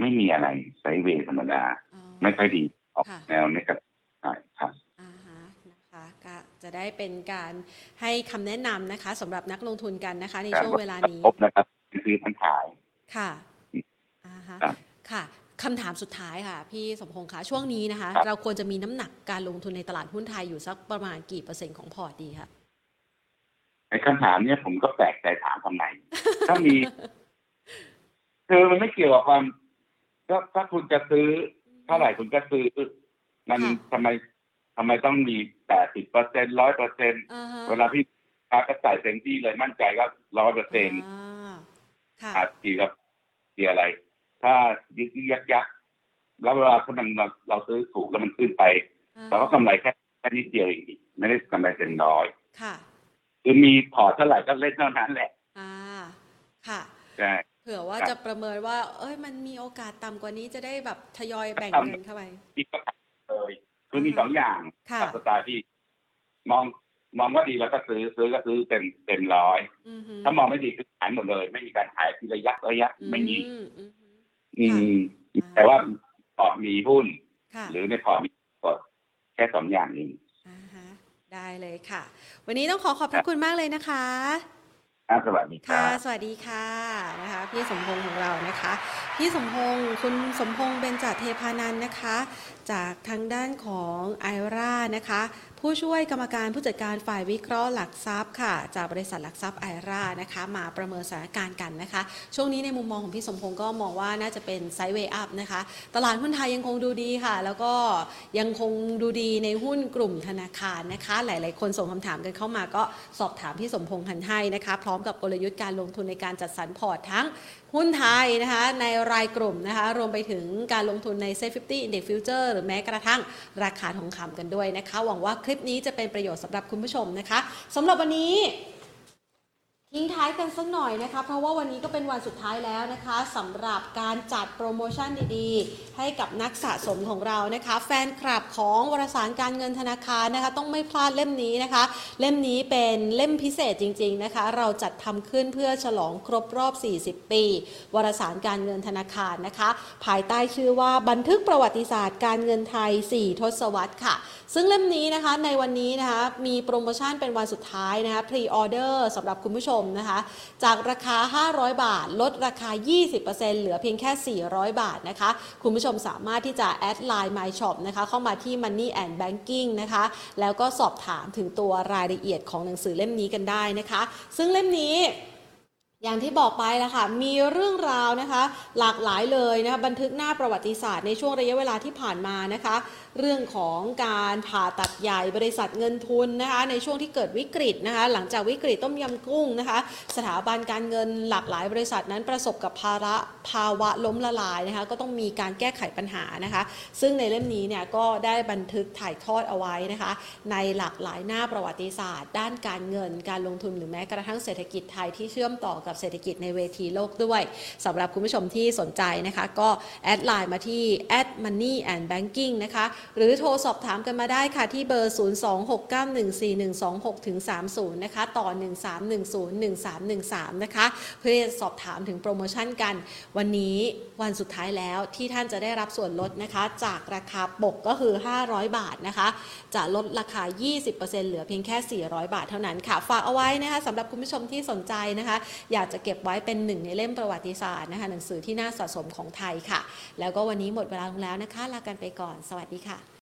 ไม่มีอะไร sideway ธรรมดาอ๋อไม่ค่อยดีออกค่ะแนวนี้กับใช่ครับ อ่าฮะนะคะก็ จะได้เป็นการให้คำแนะนำนะคะสำหรับนักลงทุนกันนะคะ ในช่วงเวลานี้พบนะครับคือทั้งขายค่ะอ่าฮะครับค่ะคำถามสุดท้ายค่ะ พี่สมพงษ์คะช่วงนี้นะคะครับเราควรจะมีน้ำหนักการลงทุนในตลาดหุ้นไทยอยู่สักประมาณกี่เปอร์เซ็นต์ของพอร์ตดีคะไอ้คำถามเนี่ยผมก็แปลกใจถามทำไมถ้ามีคือมันไม่เกี่ยวกับความก็ถ้าคุณจะซื้อเท่าไหร่คุณก็ซื้อ มันค่ะทำไม ทำไมต้องมีแปดสิบเปอร์เซ็นต์ร้อยเปอร์เซ็นต์อ่าฮะเวลาพี่ค้าก็ใส่เต็มที่เลยมั่นใจก็ร้อยเปอร์เซ็นต์อ่าค่ะอาจทีกับทีอะไร ถ้ายึกยึกยักยักแล้วเวลาถ้ามันเราเราซื้อถูกแล้วมันขึ้นไปเราก็กำไรแค่แค่นิดเดียวเองไม่ได้กำไรเป็นร้อยค่ะคือมีพอร์ตเท่าไหร่ก็เล่นเท่านั้นแหละ อ่า ค่ะใช่เผื่อว่าครับจะประเมินว่า เอ้ย มันมีโอกาสต่ำกว่านี้จะได้แบบทยอยแบ่งครับเงินเข้าไปที่ก็เลย คือมีสองอย่างค่ะกับสไตล์ที่ มองมองว่าดีแล้วก็ซื้อซื้อก็ซื้อเป็นเป็นร้อยอือฮึถ้ามองไม่ดีคือขายหมดเลย ไม่มีการขายทีระยะระยะไม่มีอืมอือฮึอืมค่ะแต่ว่าพอร์ตมีหุ้นค่ะหรือในพอร์ตมีกดแค่สองอย่างนี้อ่าฮะได้เลยค่ะ วันนี้ต้องขอขอบพระคุณมากเลยนะคะครับสวัสดีคค่ะรับสวัสดีค่ะนะคะ พี่สมพงษ์ของเรานะคะ พี่สมพงษ์คุณสมพงษ์เบญจเทพานันท์นะคะจากทางด้านของไอรานะคะ ผู้ช่วยกรรมการผู้จัดการฝ่ายวิเคราะห์หลักทรัพย์ค่ะ จากบริษัทหลักทรัพย์ไอรานะคะ มาประเมินสถานการณ์กันนะคะ ช่วงนี้ในมุมมองของพี่สมพงษ์ก็มองว่าน่าจะเป็นไซด์เวย์อัพนะคะ ตลาดหุ้นไทยยังคงดูดีค่ะ แล้วก็ยังคงดูดีในหุ้นกลุ่มธนาคารนะคะ หลาย ๆ คนส่งคำถามกันเข้ามาก็สอบถามพี่สมพงษ์ทันให้นะคะ พร้อมกับกลยุทธ์การลงทุนในการจัดสรรพอร์ตทั้งหุ้นไทยนะคะในรายกลุ่มนะคะรวมไปถึงการลงทุนใน s a f e 50 Index Future หรือแม้กระทั่งราคาทองคำกันด้วยนะคะ หวังว่าคลิปนี้จะเป็นประโยชน์สำหรับคุณผู้ชมนะคะสำหรับวันนี้ ทิ้งท้ายกันสักหน่อยนะคะ เพราะว่าวันนี้ก็เป็นวันสุดท้ายแล้วนะคะสำหรับการจัดโปรโมชั่นดีๆ ให้กับนักสะสมของเรานะคะ แฟนคลับของวารสารการเงินธนาคารนะคะ ต้องไม่พลาดเล่มนี้นะคะ เล่มนี้เป็นเล่มพิเศษจริง ๆนะคะ เราจัดทำขึ้นเพื่อฉลองครบรอบ 40 ปีวารสารการเงินธนาคารนะคะ ภายใต้ชื่อว่าบันทึกประวัติศาสตร์การเงินไทย 4 ทศวรรษค่ะ ซึ่งเล่มนี้นะคะในวันนี้นะคะมีโปรโมชั่นเป็นวันสุดท้ายนะคะพรีออเดอร์สำหรับคุณผู้ชมนะคะ จากราคา 500 บาท ลดราคา 20%เหลือเพียงแค่ 400 บาทนะคะ คุณผู้ชมสามารถที่จะแอดไลน์ My Shop นะคะ เข้ามาที่ Money and Banking นะคะ แล้วก็สอบถามถึงตัวรายละเอียดของหนังสือเล่มนี้กันได้นะคะ ซึ่งเล่มนี้อย่างที่บอกไปแล้วค่ะมีเรื่องราวนะคะ หลากหลายเลยนะคะบันทึกหน้าประวัติศาสตร์ในช่วงระยะเวลาที่ผ่านมานะคะ เรื่องของการผ่าตัดใหญ่บริษัทเงินทุนนะคะในช่วงที่เกิดวิกฤตนะคะหลังจากวิกฤตต้มยำกุ้งนะคะสถาบันการเงินหลากหลายบริษัทนั้นประสบกับภาระภาวะล้มละลายนะคะก็ต้องมีการแก้ไขปัญหานะคะ ซึ่งในเล่มนี้เนี่ยก็ได้บันทึกถ่ายทอดเอาไว้นะคะ ในหลากหลายหน้าประวัติศาสตร์ ด้านการเงินการลงทุนหรือแม้กระทั่งเศรษฐกิจไทยที่เชื่อมต่อกับเศรษฐกิจในเวทีโลกด้วยสำหรับคุณผู้ชมที่สนใจนะคะก็แอดไลน์มาที่ at money and banking นะคะหรือโทรสอบถามกันมาได้ค่ะที่เบอร์ 026914126ถึง30 นะคะ ต่อ 13101313 นะคะ เพื่อสอบถามถึงโปรโมชั่นกัน วันนี้วันสุดท้ายแล้วที่ท่านจะได้รับส่วนลดนะคะ จากราคาปกก็คือ 500 บาทนะคะ จะลดราคา 20%เหลือเพียงแค่ 400 บาทเท่านั้นค่ะ ฝากเอาไว้นะคะสำหรับคุณผู้ชมที่สนใจนะคะ อยากจะเก็บไว้เป็นหนึ่งในเล่มประวัติศาสตร์นะคะหนังสือที่น่าสะสมของไทยค่ะ แล้วก็วันนี้หมดเวลาลงแล้วนะคะ ลากันไปก่อน สวัสดีค่ะค่ะ